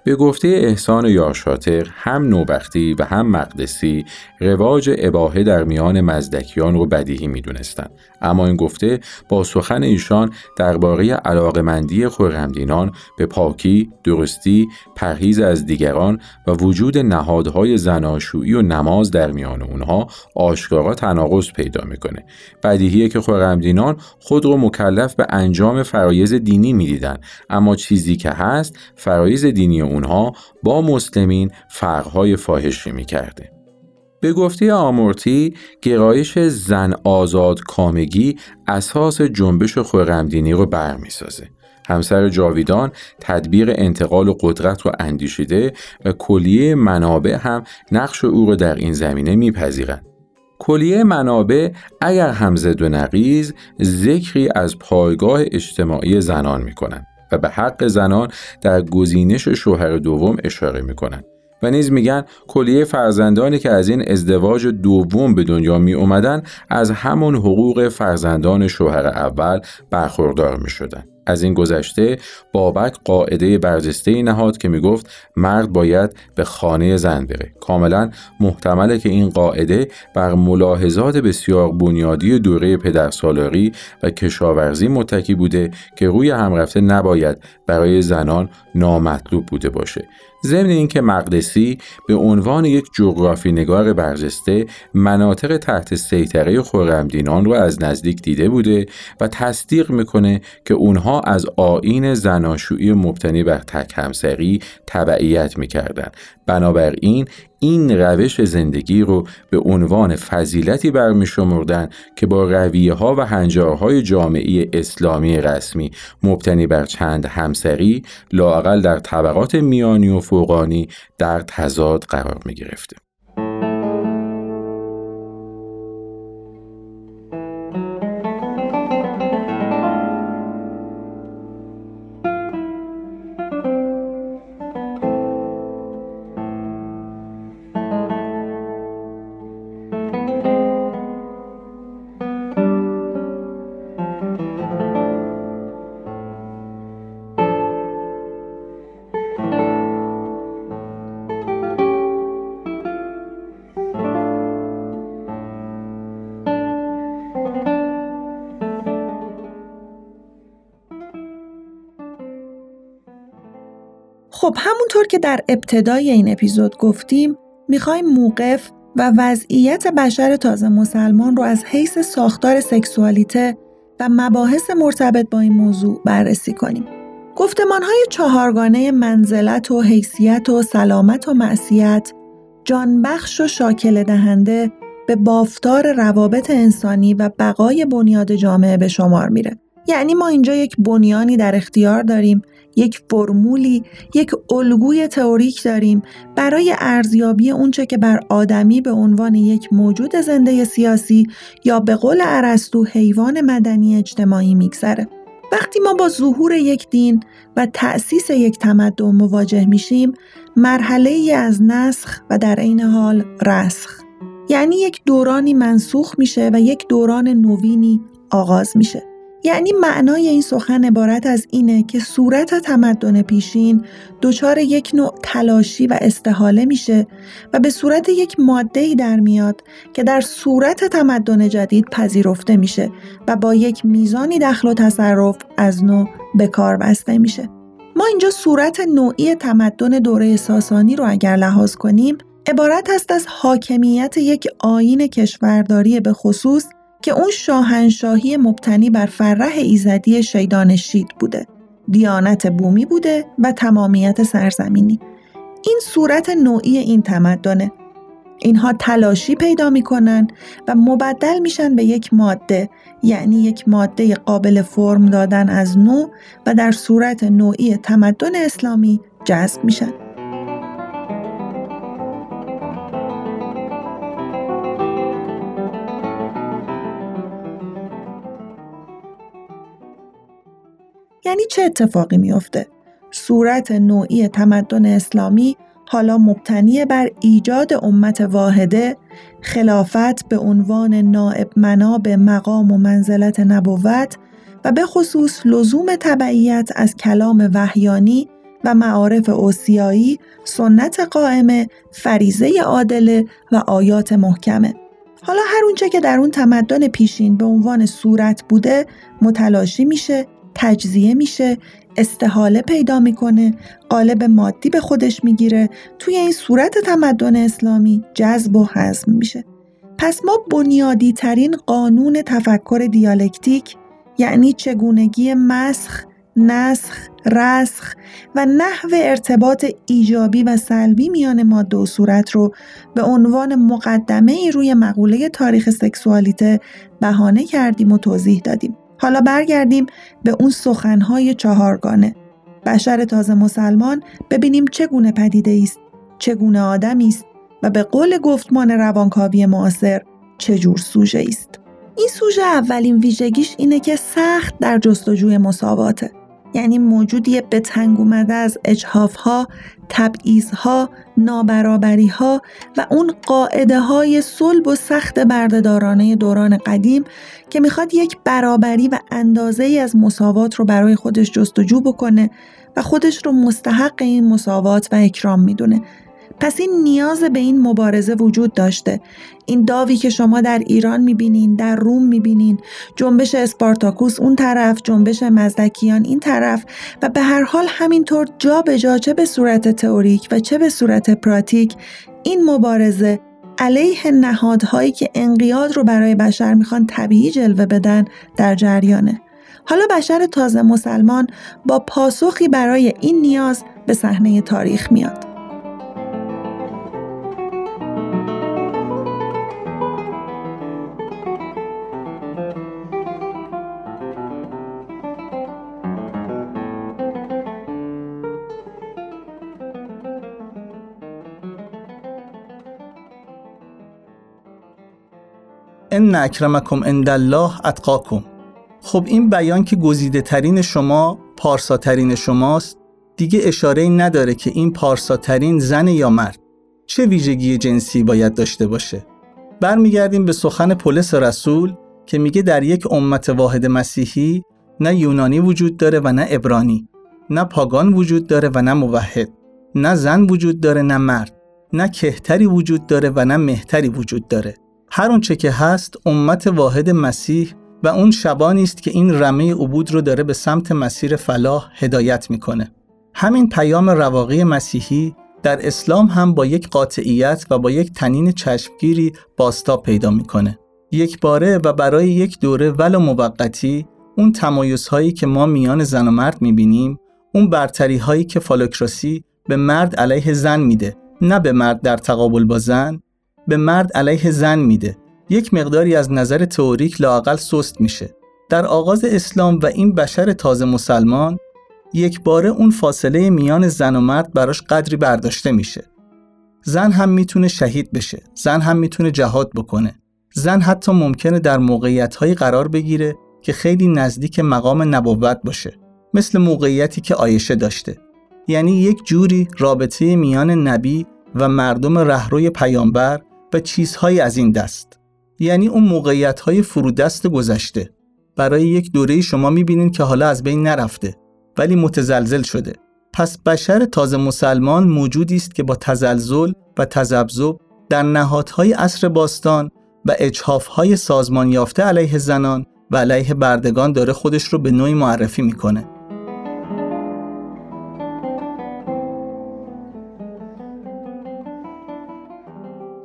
به گفته احسان یارشاتر هم نوبختی و هم مقدسی رواج اباهه در میان مزدکیان رو بدیهی می‌دونستند اما این گفته با سخن ایشان درباره علاقمندی خورمدینان به پاکی، درستی، پرهیز از دیگران و وجود نهادهای زناشویی و نماز در میان اونها آشکارا تناقض پیدا می‌کنه. بدیهیه که خورمدینان خود رو مکلف به انجام فرایز دینی می‌دیدن اما چیزی که هست فرایز دینی اونها با مسلمین فرقهای فاحشی می‌کرده. به گفته آمورتی گرایش زن آزاد کامگی اساس جنبش خورمدینی رو برمیسازه. همسر جاویدان تدبیر انتقال و قدرت رو اندیشیده و کلیه منابع هم نقش او رو در این زمینه میپذیرند. کلیه منابع اگر هم زد و نقیز ذکری از پایگاه اجتماعی زنان می‌کنند به حق زنان در گزینش شوهر دوم اشاره می‌کنند. و نیز میگن کلیه فرزندانی که از این ازدواج دوم به دنیا می اومدن از همون حقوق فرزندان شوهر اول برخوردار می شدن. از این گذشته بابک قاعده برجسته نهاد که می‌گفت مرد باید به خانه زن بره. کاملا محتمله که این قاعده بر ملاحظات بسیار بنیادی دوره پدرسالاری و کشاورزی متکی بوده که روی هم رفته نباید برای زنان نامطلوب بوده باشه. ضمن اینکه مقدسی به عنوان یک جغرافی نگار برجسته مناطق تحت سیطره خورمدینان رو از نزدیک دیده بوده و تصدیق می‌کنه که اونها از آین زناشویی مبتنی بر تک همسری تبعیت می‌کردن. بنابراین این روش زندگی رو به عنوان فضیلتی برمیشمردن که با رویه ها و هنجارهای جامعی اسلامی رسمی مبتنی بر چند همسری لاقل در طبقات میانی و فوقانی در تضاد قرار می گرفته. خب همونطور که در ابتدای این اپیزود گفتیم می‌خوایم موقف و وضعیت بشر تازه مسلمان رو از حیث ساختار سکسوالیته و مباحث مرتبط با این موضوع بررسی کنیم. گفتمان های چهارگانه منزلت و حیثیت و سلامت و معصیت جانبخش و شاکل دهنده به بافتار روابط انسانی و بقای بنیاد جامعه به شمار میره. یعنی ما اینجا یک بنیانی در اختیار داریم یک فرمولی یک الگوی تئوریک داریم برای ارزیابی اونچه که بر آدمی به عنوان یک موجود زنده سیاسی یا به قول ارسطو حیوان مدنی اجتماعی میگذره. وقتی ما با ظهور یک دین و تأسیس یک تمدن مواجه میشیم مرحله ای از نسخ و در عین حال رسخ. یعنی یک دورانی منسوخ میشه و یک دوران نوینی آغاز میشه. یعنی معنای این سخن عبارت از اینه که صورت تمدن پیشین دچار یک نوع تلاشی و استحاله میشه و به صورت یک ماده در میاد که در صورت تمدن جدید پذیرفته میشه و با یک میزانی دخل و تصرف از نو به کار بسته میشه. ما اینجا صورت نوعی تمدن دوره ساسانی رو اگر لحاظ کنیم عبارت است از حاکمیت یک آین کشورداری به خصوص که اون شاهنشاهی مبتنی بر فرح ایزدی شیدان شید بوده. دیانت بومی بوده و تمامیت سرزمینی. این صورت نوعی این تمدنه. اینها تلاشی پیدا می‌کنن و مبدل میشن به یک ماده یعنی یک ماده قابل فرم دادن از نو و در صورت نوعی تمدن اسلامی جذب میشن. یعنی چه اتفاقی میافته؟ صورت نوعی تمدن اسلامی حالا مبتنی بر ایجاد امت واحده خلافت به عنوان نائب مناب مقام و منزلت نبوت و به خصوص لزوم تبعیت از کلام وحیانی و معارف اوسیایی سنت قائمه فریزه عادله و آیات محکمه حالا هر اونچه که در اون تمدن پیشین به عنوان صورت بوده متلاشی میشه تجزیه میشه استحاله پیدا می‌کنه قالب مادی به خودش می‌گیره توی این صورت تمدن اسلامی جذب و هضم میشه پس ما بنیادی ترین قانون تفکر دیالکتیک یعنی چگونگی مسخ، نسخ، رسخ و نحو ارتباط ایجابی و سلبی میان ماده و صورت رو به عنوان مقدمه ای روی مقوله تاریخ سکسوالیته بهانه کردیم و توضیح دادیم. حالا برگردیم به اون سخنهای چهارگانه. بشر تازه مسلمان ببینیم چگونه پدیده است، چگونه آدمی است و به قول گفتمان روانکاوی معاصر چجور سوژه است. این سوژه اولین ویژگیش اینه که سخت در جستجوی مساواته. یعنی موجودی به تنگ اومده از اجهافها، تبعیضها، نابرابریها و اون قاعده های صلب و سخت بردهدارانه دوران قدیم که می‌خواد یک برابری و اندازه ای از مساوات رو برای خودش جستجو بکنه و خودش رو مستحق این مساوات و اکرام می‌دونه. پس این نیاز به این مبارزه وجود داشته. این داوی که شما در ایران می‌بینین در روم می‌بینین جنبش اسپارتاکوس اون طرف جنبش مزدکیان این طرف و به هر حال همینطور جا به جا چه به صورت تئوریک و چه به صورت پراتیک این مبارزه علیه نهادهایی که انقیاد رو برای بشر می‌خوان طبیعی جلوه بدن در جریانه. حالا بشر تازه مسلمان با پاسخی برای این نیاز به صحنه تاریخ میاد. ان اکرمکم عند الله اتقاکم خب این بیان که گزیده ترین شما پارساترین شماست دیگه اشاره نداره که این پارساترین زن یا مرد چه ویژگی جنسی باید داشته باشه. برمیگردیم به سخن پولس رسول که میگه در یک امت واحد مسیحی نه یونانی وجود داره و نه ابرانی نه پاگان وجود داره و نه موحد نه زن وجود داره نه مرد نه کهتری وجود داره و نه مهتری وجود داره. هر اونچه که هست امت واحد مسیح و اون شبانی است که این رمه عبود رو داره به سمت مسیر فلاح هدایت می‌کنه. همین پیام رواقی مسیحی در اسلام هم با یک قاطعیت و با یک تنین چشمگیری باستا پیدا می‌کنه. یک باره و برای یک دوره ولو موقتی اون تمایز هایی که ما میان زن و مرد می‌بینیم اون برتری هایی که فالوکراسی به مرد علیه زن میده نه به مرد در تقابل با زن به مرد علیه زن میده. یک مقداری از نظر تئوریک لاقل سست میشه. در آغاز اسلام و این بشر تازه مسلمان یک باره اون فاصله میان زن و مرد براش قدری برداشته میشه. زن هم می‌تونه شهید بشه. زن هم می‌تونه جهاد بکنه. زن حتی ممکنه در موقعیت قرار بگیره که خیلی نزدیک مقام نبوت باشه. مثل موقعیتی که آیشه داشته. یعنی یک جوری رابطه میان نبی و مردم رهروی پیامبر و چیزهایی از این دست. یعنی اون موقعیت های فرودست گذشته. برای یک دوره شما می‌بینین که حالا از بین نرفته ولی متزلزل شده. پس بشر تازه مسلمان موجودی است که با تزلزل و تذبذب در نهادهای عصر باستان و اجحافهای سازمان یافته علیه زنان و علیه بردگان داره خودش رو به نوعی معرفی می‌کنه.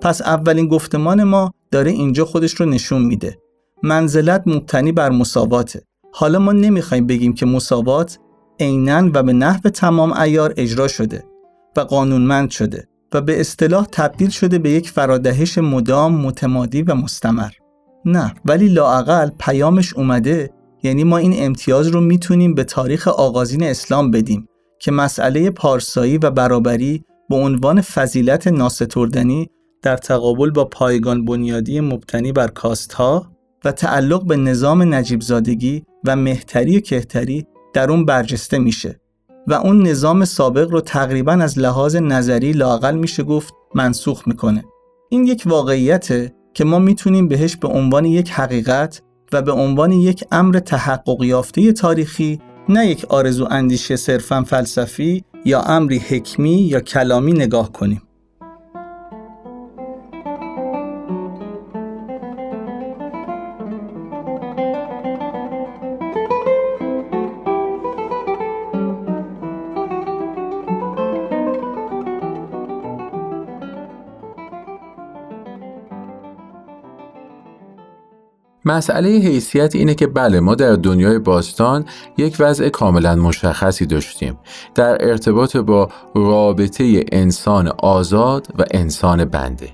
پس اولین گفتمان ما داره اینجا خودش رو نشون میده. منزلت مبتنی بر مساواته. حالا ما نمی‌خوایم بگیم که مساوات عینا و به نحو تمام ایار اجرا شده و قانونمند شده و به اصطلاح تبدیل شده به یک فرادهش مدام متمادی و مستمر. نه ولی لاعقل پیامش اومده یعنی ما این امتیاز رو می‌تونیم به تاریخ آغازین اسلام بدیم که مسئله پارسایی و برابری به عنوان فضیلت ناستردنی در تقابل با پایگان بنیادی مبتنی بر کاستها و تعلق به نظام نجیب زادگی و مهتری و کهتری در اون برجسته میشه و اون نظام سابق رو تقریبا از لحاظ نظری لاقل میشه گفت منسوخ می‌کنه. این یک واقعیته که ما می‌تونیم بهش به عنوان یک حقیقت و به عنوان یک امر تحقق یافته تاریخی نه یک آرزو اندیشه صرفا فلسفی یا امری حکمی یا کلامی نگاه کنیم. مسئله حیثیت اینه که بله ما در دنیای باستان یک وضع کاملا مشخصی داشتیم. در ارتباط با رابطه انسان آزاد و انسان بنده.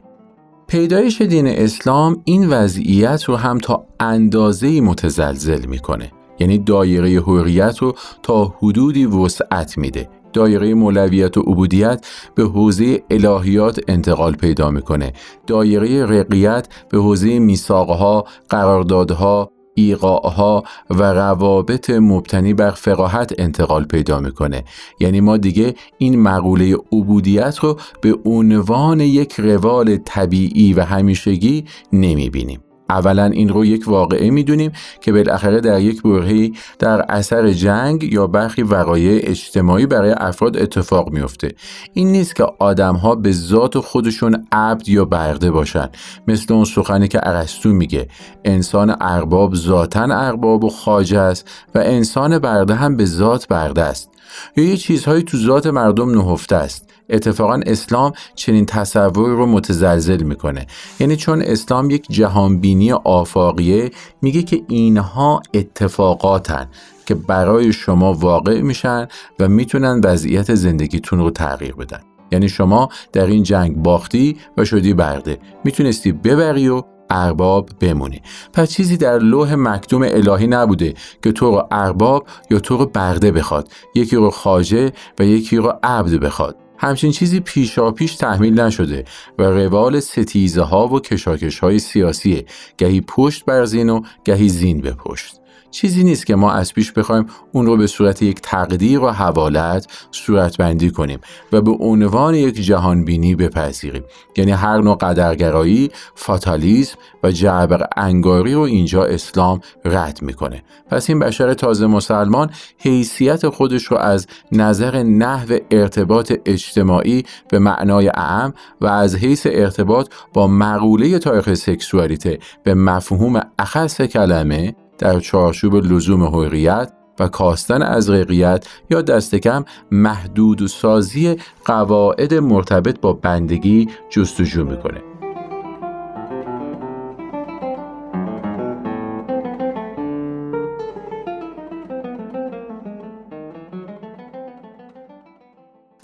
پیدایش دین اسلام این وضعیت رو هم تا اندازه متزلزل می‌کنه. یعنی دایره حریت رو تا حدودی وسعت میده. دایره مولویت و عبودیت به حوزه الهیات انتقال پیدا می‌کنه. دایره رقیت به حوزه میثاقها قراردادها ایقاعها و روابط مبتنی بر فقاهت انتقال پیدا می‌کنه. یعنی ما دیگه این مقوله عبودیت رو به عنوان یک روال طبیعی و همیشگی نمی‌بینیم. اولا این رو یک واقعه می‌دونیم که بالاخره در یک برهی در اثر جنگ یا برخی وقایع اجتماعی برای افراد اتفاق میفته این نیست که آدمها به ذات خودشون عبد یا برده باشن. مثل اون سخنی که ارسطو میگه انسان ارباب ذاتا ارباب و خاجه است و انسان برده هم به ذات برده است. یا یه چیزهایی تو ذات مردم نهفته است. اتفاقا اسلام چنین تصور رو متزلزل می‌کنه. یعنی چون اسلام یک جهانبینی آفاقیه میگه که اینها اتفاقاتن که برای شما واقع میشن و می‌تونن وضعیت زندگیتون رو تغییر بدن. یعنی شما در این جنگ باختی و شدی برده. می‌تونستی ببری و ارباب بمونی. پس چیزی در لوح مکتوم الهی نبوده که تو رو ارباب یا تو رو برده بخواد. یکی رو خاجه و یکی رو عبد بخواد. همچین چیزی پیشا پیش تحمیل نشده و روال ستیزه ها و کشاکش های سیاسیه. گهی پشت بر زین و گهی زین به پشت. چیزی نیست که ما از پیش بخوایم اون رو به صورت یک تقدیر و حوالت صورتبندی کنیم و به عنوان یک جهانبینی بپذیریم. یعنی هر نوع قدرگرایی فاتالیسم و جعبر انگاری رو اینجا اسلام رد می‌کنه. پس این بشر تازه مسلمان حیثیت خودش رو از نظر نحو ارتباط اجتماعی به معنای اعم و از حیث ارتباط با مقوله تاریخ سکسوالیته به مفهوم اخص کلمه در چارچوب لزوم حریت و کاستن از غیقیت یا دست کم محدود و سازی قواعد مرتبط با بندگی جستجو می‌کنه.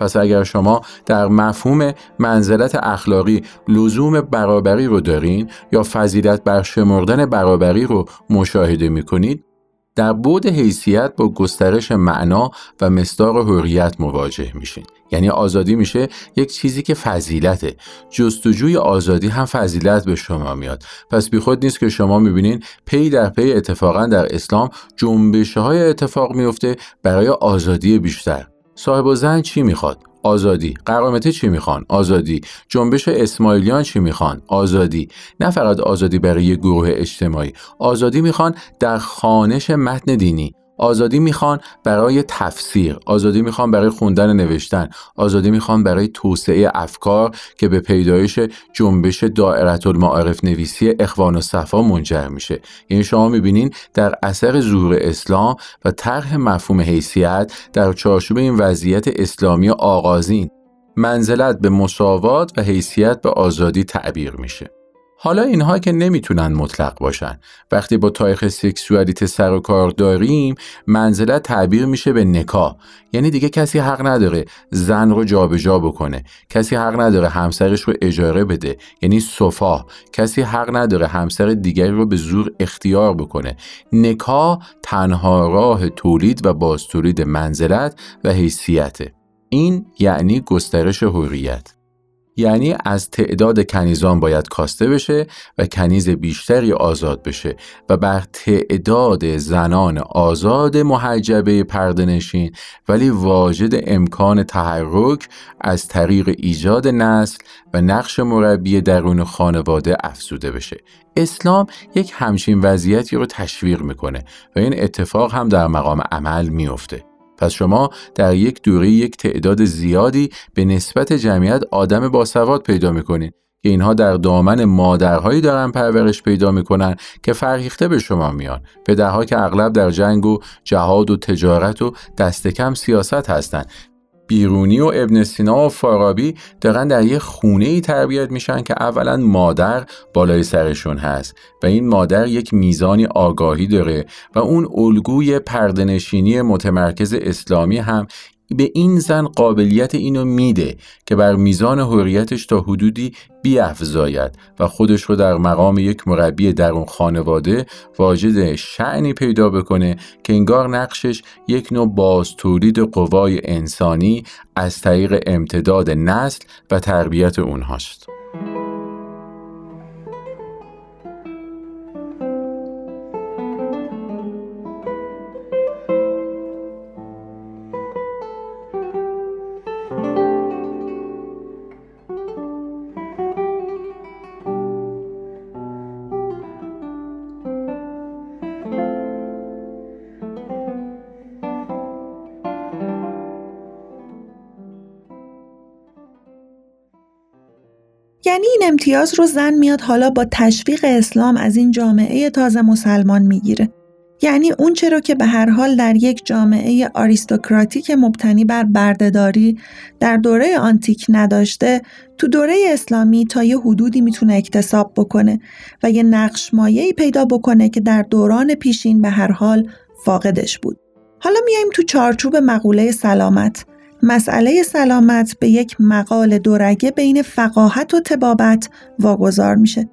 پس اگر شما در مفهوم منزلت اخلاقی لزوم برابری رو دارین یا فضیلت برشمردن برابری رو مشاهده می کنید در بود حیثیت با گسترش معنا و مستاق حریت مواجه میشین. یعنی آزادی میشه یک چیزی که فضیلته. جستجوی آزادی هم فضیلت به شما میاد. پس بیخود نیست که شما می‌بینین پی در پی اتفاقا در اسلام جنبشه های اتفاق میفته برای آزادی بیشتر. صاحب زن چی می‌خواد؟ آزادی قرامته چی می‌خوان؟ آزادی جنبش اسماعیلیان چی می‌خوان؟ آزادی نه فقط آزادی برای گروه اجتماعی آزادی می‌خوان در خانش متن دینی آزادی می‌خوان برای تفسیر آزادی می‌خوان برای خوندن نوشتن آزادی می‌خوان برای توسعه افکار که به پیدایش جنبش دائرت المعارف نویسی اخوان و صفا منجر میشه. یعنی شما می‌بینین در اثر ظهور اسلام و طرح مفهوم حیثیت در چارچوب این وضعیت اسلامی آغازین منزلت به مساوات و حیثیت به آزادی تعبیر میشه. حالا اینها که نمی‌تونن مطلق باشن. وقتی با تاریخ سکسوالیته سر و کار داریم منزلت تعبیر میشه به نکاح. یعنی دیگه کسی حق نداره زن رو جابجا جا بکنه. کسی حق نداره همسرش رو اجاره بده یعنی صفا کسی حق نداره همسر دیگری رو به زور اختیار بکنه. نکاح تنها راه تولید و بازتولید منزلت و حیثیته. این یعنی گسترش حریت یعنی از تعداد کنیزان باید کاسته بشه و کنیز بیشتری آزاد بشه و بر تعداد زنان آزاد محجبه پردنشین ولی واجد امکان تحرک از طریق ایجاد نسل و نقش مربی درون خانواده افزوده بشه. اسلام یک همچین وضعیتی رو تشویق می‌کنه و این اتفاق هم در مقام عمل میفته پس شما در یک دوره یک تعداد زیادی به نسبت جمعیت آدم باسواد پیدا می‌کنید که اینها در دامن مادرهایی دارن پرورش پیدا می‌کنن که فرهیخته به شما میان. پدرها که اغلب در جنگ و جهاد و تجارت و دست کم سیاست هستند بیرونی و ابن سینا و فارابی دارن در یه خونه ای تربیت میشن که اولا مادر بالای سرشون هست و این مادر یک میزانی آگاهی داره و اون الگوی پردنشینی متمرکز اسلامی هم به این زن قابلیت اینو میده که بر میزان حریتش تا حدودی بیافزاید و خودش رو در مقام یک مربی در اون خانواده واجد شعنی پیدا بکنه که انگار نقشش یک نوع باز تولید قوای انسانی از طریق امتداد نسل و تربیت اونهاست. امتیاز رو زن میاد حالا با تشویق اسلام از این جامعه تازه مسلمان می‌گیره یعنی اون چرا که به هر حال در یک جامعه آریستوکراتیک مبتنی بر بردهداری در دوره آنتیک نداشته تو دوره اسلامی تا یه حدودی می‌تونه اکتساب بکنه و یه نقش مایهی پیدا بکنه که در دوران پیشین به هر حال فاقدش بود. حالا میایم تو چارچوب مقوله سلامت. مسئله سلامت به یک مقال دورگه بین فقاهت و تبابت واگذار میشه.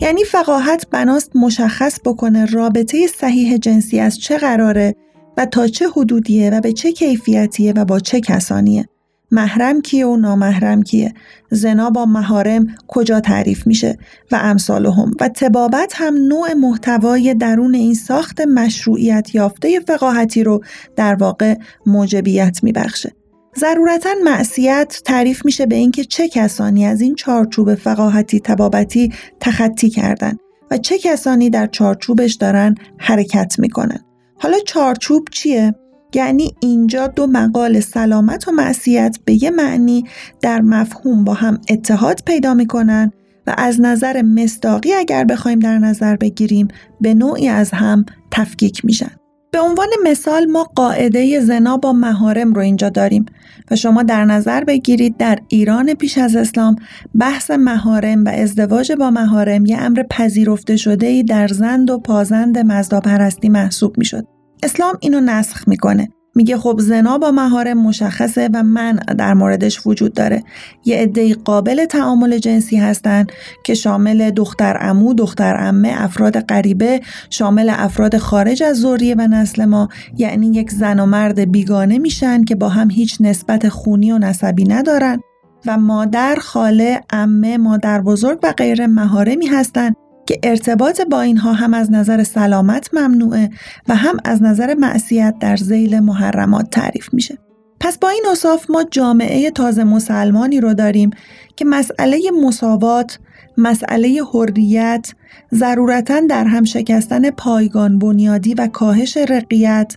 یعنی فقاهت بناست مشخص بکنه رابطه صحیح جنسی از چه قراره و تا چه حدودیه و به چه کیفیتیه و با چه کسانیه. محرم کیه و نامحرم کیه زنا با مهارم کجا تعریف میشه و امثال هم و تبابت هم نوع محتوای درون این ساخت مشروعیت یافته فقاهتی رو در واقع موجبیت میبخشه ضرورتا معصیت تعریف میشه به اینکه چه کسانی از این چارچوب فقاهتی تبابتی تخطی کردن و چه کسانی در چارچوبش دارن حرکت می‌کنن حالا چارچوب چیه یعنی اینجا دو مقال سلامت و معصیت به یه معنی در مفهوم با هم اتحاد پیدا می‌کنن و از نظر مصداقی اگر بخوایم در نظر بگیریم به نوعی از هم تفکیک میشن. به عنوان مثال ما قاعده زنا با مهارم رو اینجا داریم و شما در نظر بگیرید در ایران پیش از اسلام بحث مهارم و ازدواج با مهارم یه امر پذیرفته شده ای در زند و پازند مزداپرستی محسوب می شد. اسلام اینو نسخ می‌کنه میگه خب زنا با مهارم مشخصه و من در موردش وجود داره. یه عده قابل تعامل جنسی هستن که شامل دختر امو، دختر امه، افراد غریبه، شامل افراد خارج از زوریه و نسل ما. یعنی یک زن و مرد بیگانه میشن که با هم هیچ نسبت خونی و نسبی ندارن و مادر، خاله، امه، مادر بزرگ و غیر مهارمی هستند که ارتباط با اینها هم از نظر سلامت ممنوعه و هم از نظر معصیت در زیل محرمات تعریف میشه. پس با این اصاف ما جامعه تازه مسلمانی رو داریم که مسئله مساوات، مسئله حریت، ضرورتا در هم شکستن پایگان بنیادی و کاهش رقیت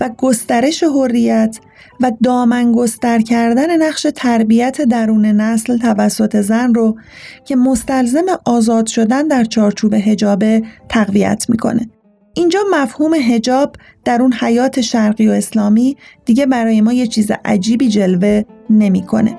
و گسترش حریت و دامن گستر کردن نقش تربیت درون نسل توسط زن رو که مستلزم آزاد شدن در چارچوب هجابه تقویت می‌کنه. اینجا مفهوم هجاب در اون حیات شرقی و اسلامی دیگه برای ما یه چیز عجیبی جلوه نمی‌کنه.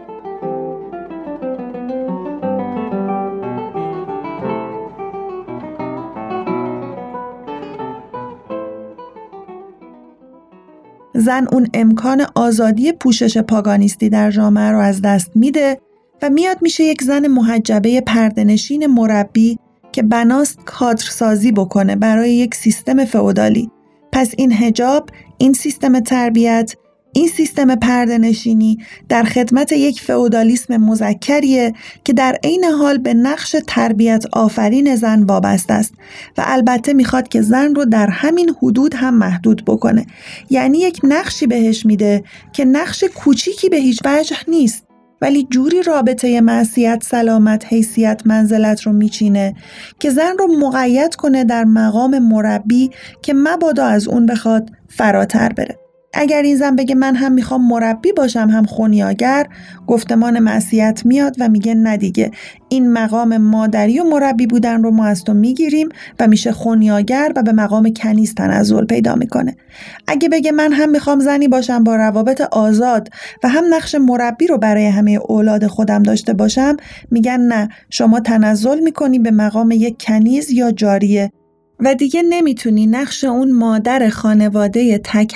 زن اون امکان آزادی پوشش پاگانیستی در جامعه رو از دست میده و میاد میشه یک زن محجبه پردنشین مربی که بناست کادرسازی بکنه برای یک سیستم فئودالی. پس این هجاب این سیستم تربیت این سیستم پردنشینی در خدمت یک فئودالیسم مذکریه که در عین حال به نقش تربیت آفرین زن وابسته است و البته می‌خواد که زن رو در همین حدود هم محدود بکنه. یعنی یک نقشی بهش میده که نقش کوچیکی به هیچ وجه نیست ولی جوری رابطه معصیت سلامت حیثیت منزلت رو میچینه که زن رو مقید کنه در مقام مربی که مبادا از اون بخواد فراتر بره. اگر این زن بگه من هم می‌خوام مربی باشم هم خونیاگر گفتمان معصیت میاد و میگه نه دیگه. این مقام مادری و مربی بودن رو ما از تو می‌گیریم و میشه خونیاگر و به مقام کنیز تنزل پیدا می‌کنه. اگه بگه من هم می‌خوام زنی باشم با روابط آزاد و هم نقش مربی رو برای همه اولاد خودم داشته باشم میگن نه شما تنزل می‌کنی به مقام یک کنیز یا جاریه. و دیگه نمی‌تونی نقش اون مادر خانواده تک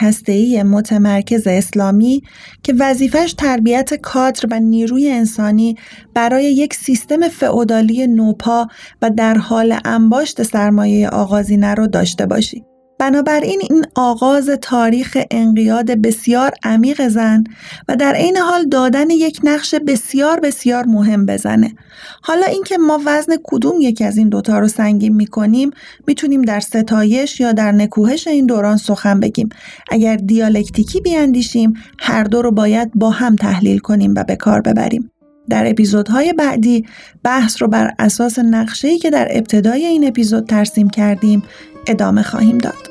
متمرکز اسلامی که وظیفش تربیت کادر و نیروی انسانی برای یک سیستم فعودالی نوپا و در حال انباشت سرمایه آغازینه رو داشته باشی. بنابراین این آغاز تاریخ انقیاد بسیار عمیق زن و در عین حال دادن یک نقش بسیار بسیار مهم بزنه حالا اینکه ما وزن کدوم یکی از این دوتا رو سنگین می‌کنیم می‌تونیم در ستایش یا در نکوهش این دوران سخن بگیم. اگر دیالکتیکی بیاندیشیم هر دو رو باید با هم تحلیل کنیم و به کار ببریم. در اپیزودهای بعدی بحث رو بر اساس نقشه‌ای که در ابتدای این اپیزود ترسیم کردیم ادامه خواهیم داد.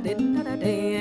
da da da da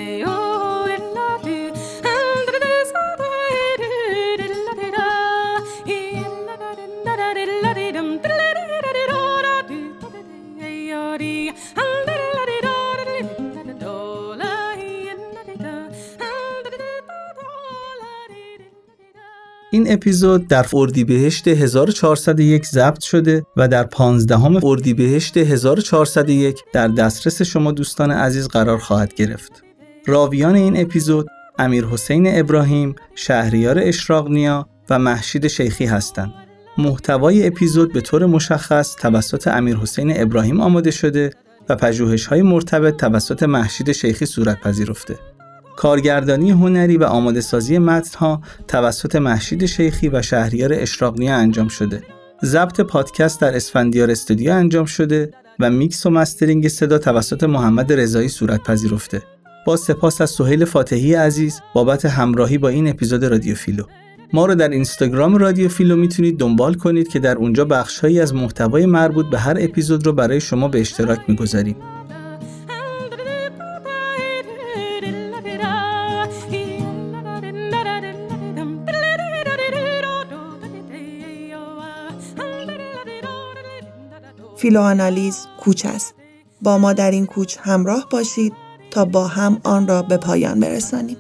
این اپیزود در اردیبهشت 1401 ضبط شده و در 15 اردیبهشت 1401 در دسترس شما دوستان عزیز قرار خواهد گرفت. راویان این اپیزود امیر حسین ابراهیم، شهریار اشراقنیا و محشید شیخی هستند. محتوای اپیزود به طور مشخص توسط امیر حسین ابراهیم آماده شده و پژوهش های مرتبط توسط محشید شیخی صورت پذیرفته. کارگردانی هنری و آماده سازی ها توسط محشید شیخی و شهریار اشراقنیا انجام شده. ضبط پادکست در اسفندیار استودیو انجام شده و میکس و mastering صدا توسط محمد رضایی صورت پذیرفته. با سپاس از سهیل فاتحی عزیز بابت همراهی با این اپیزود رادیو فیلو. ما رو در اینستاگرام رادیو فیلو می‌تونید دنبال کنید که در اونجا بخشهایی از محتوای مربوط به هر اپیزود رو برای شما به اشتراک می‌گذاریم. فیلوآنالیز کوچ است. با ما در این کوچ همراه باشید تا با هم آن را به پایان برسانیم.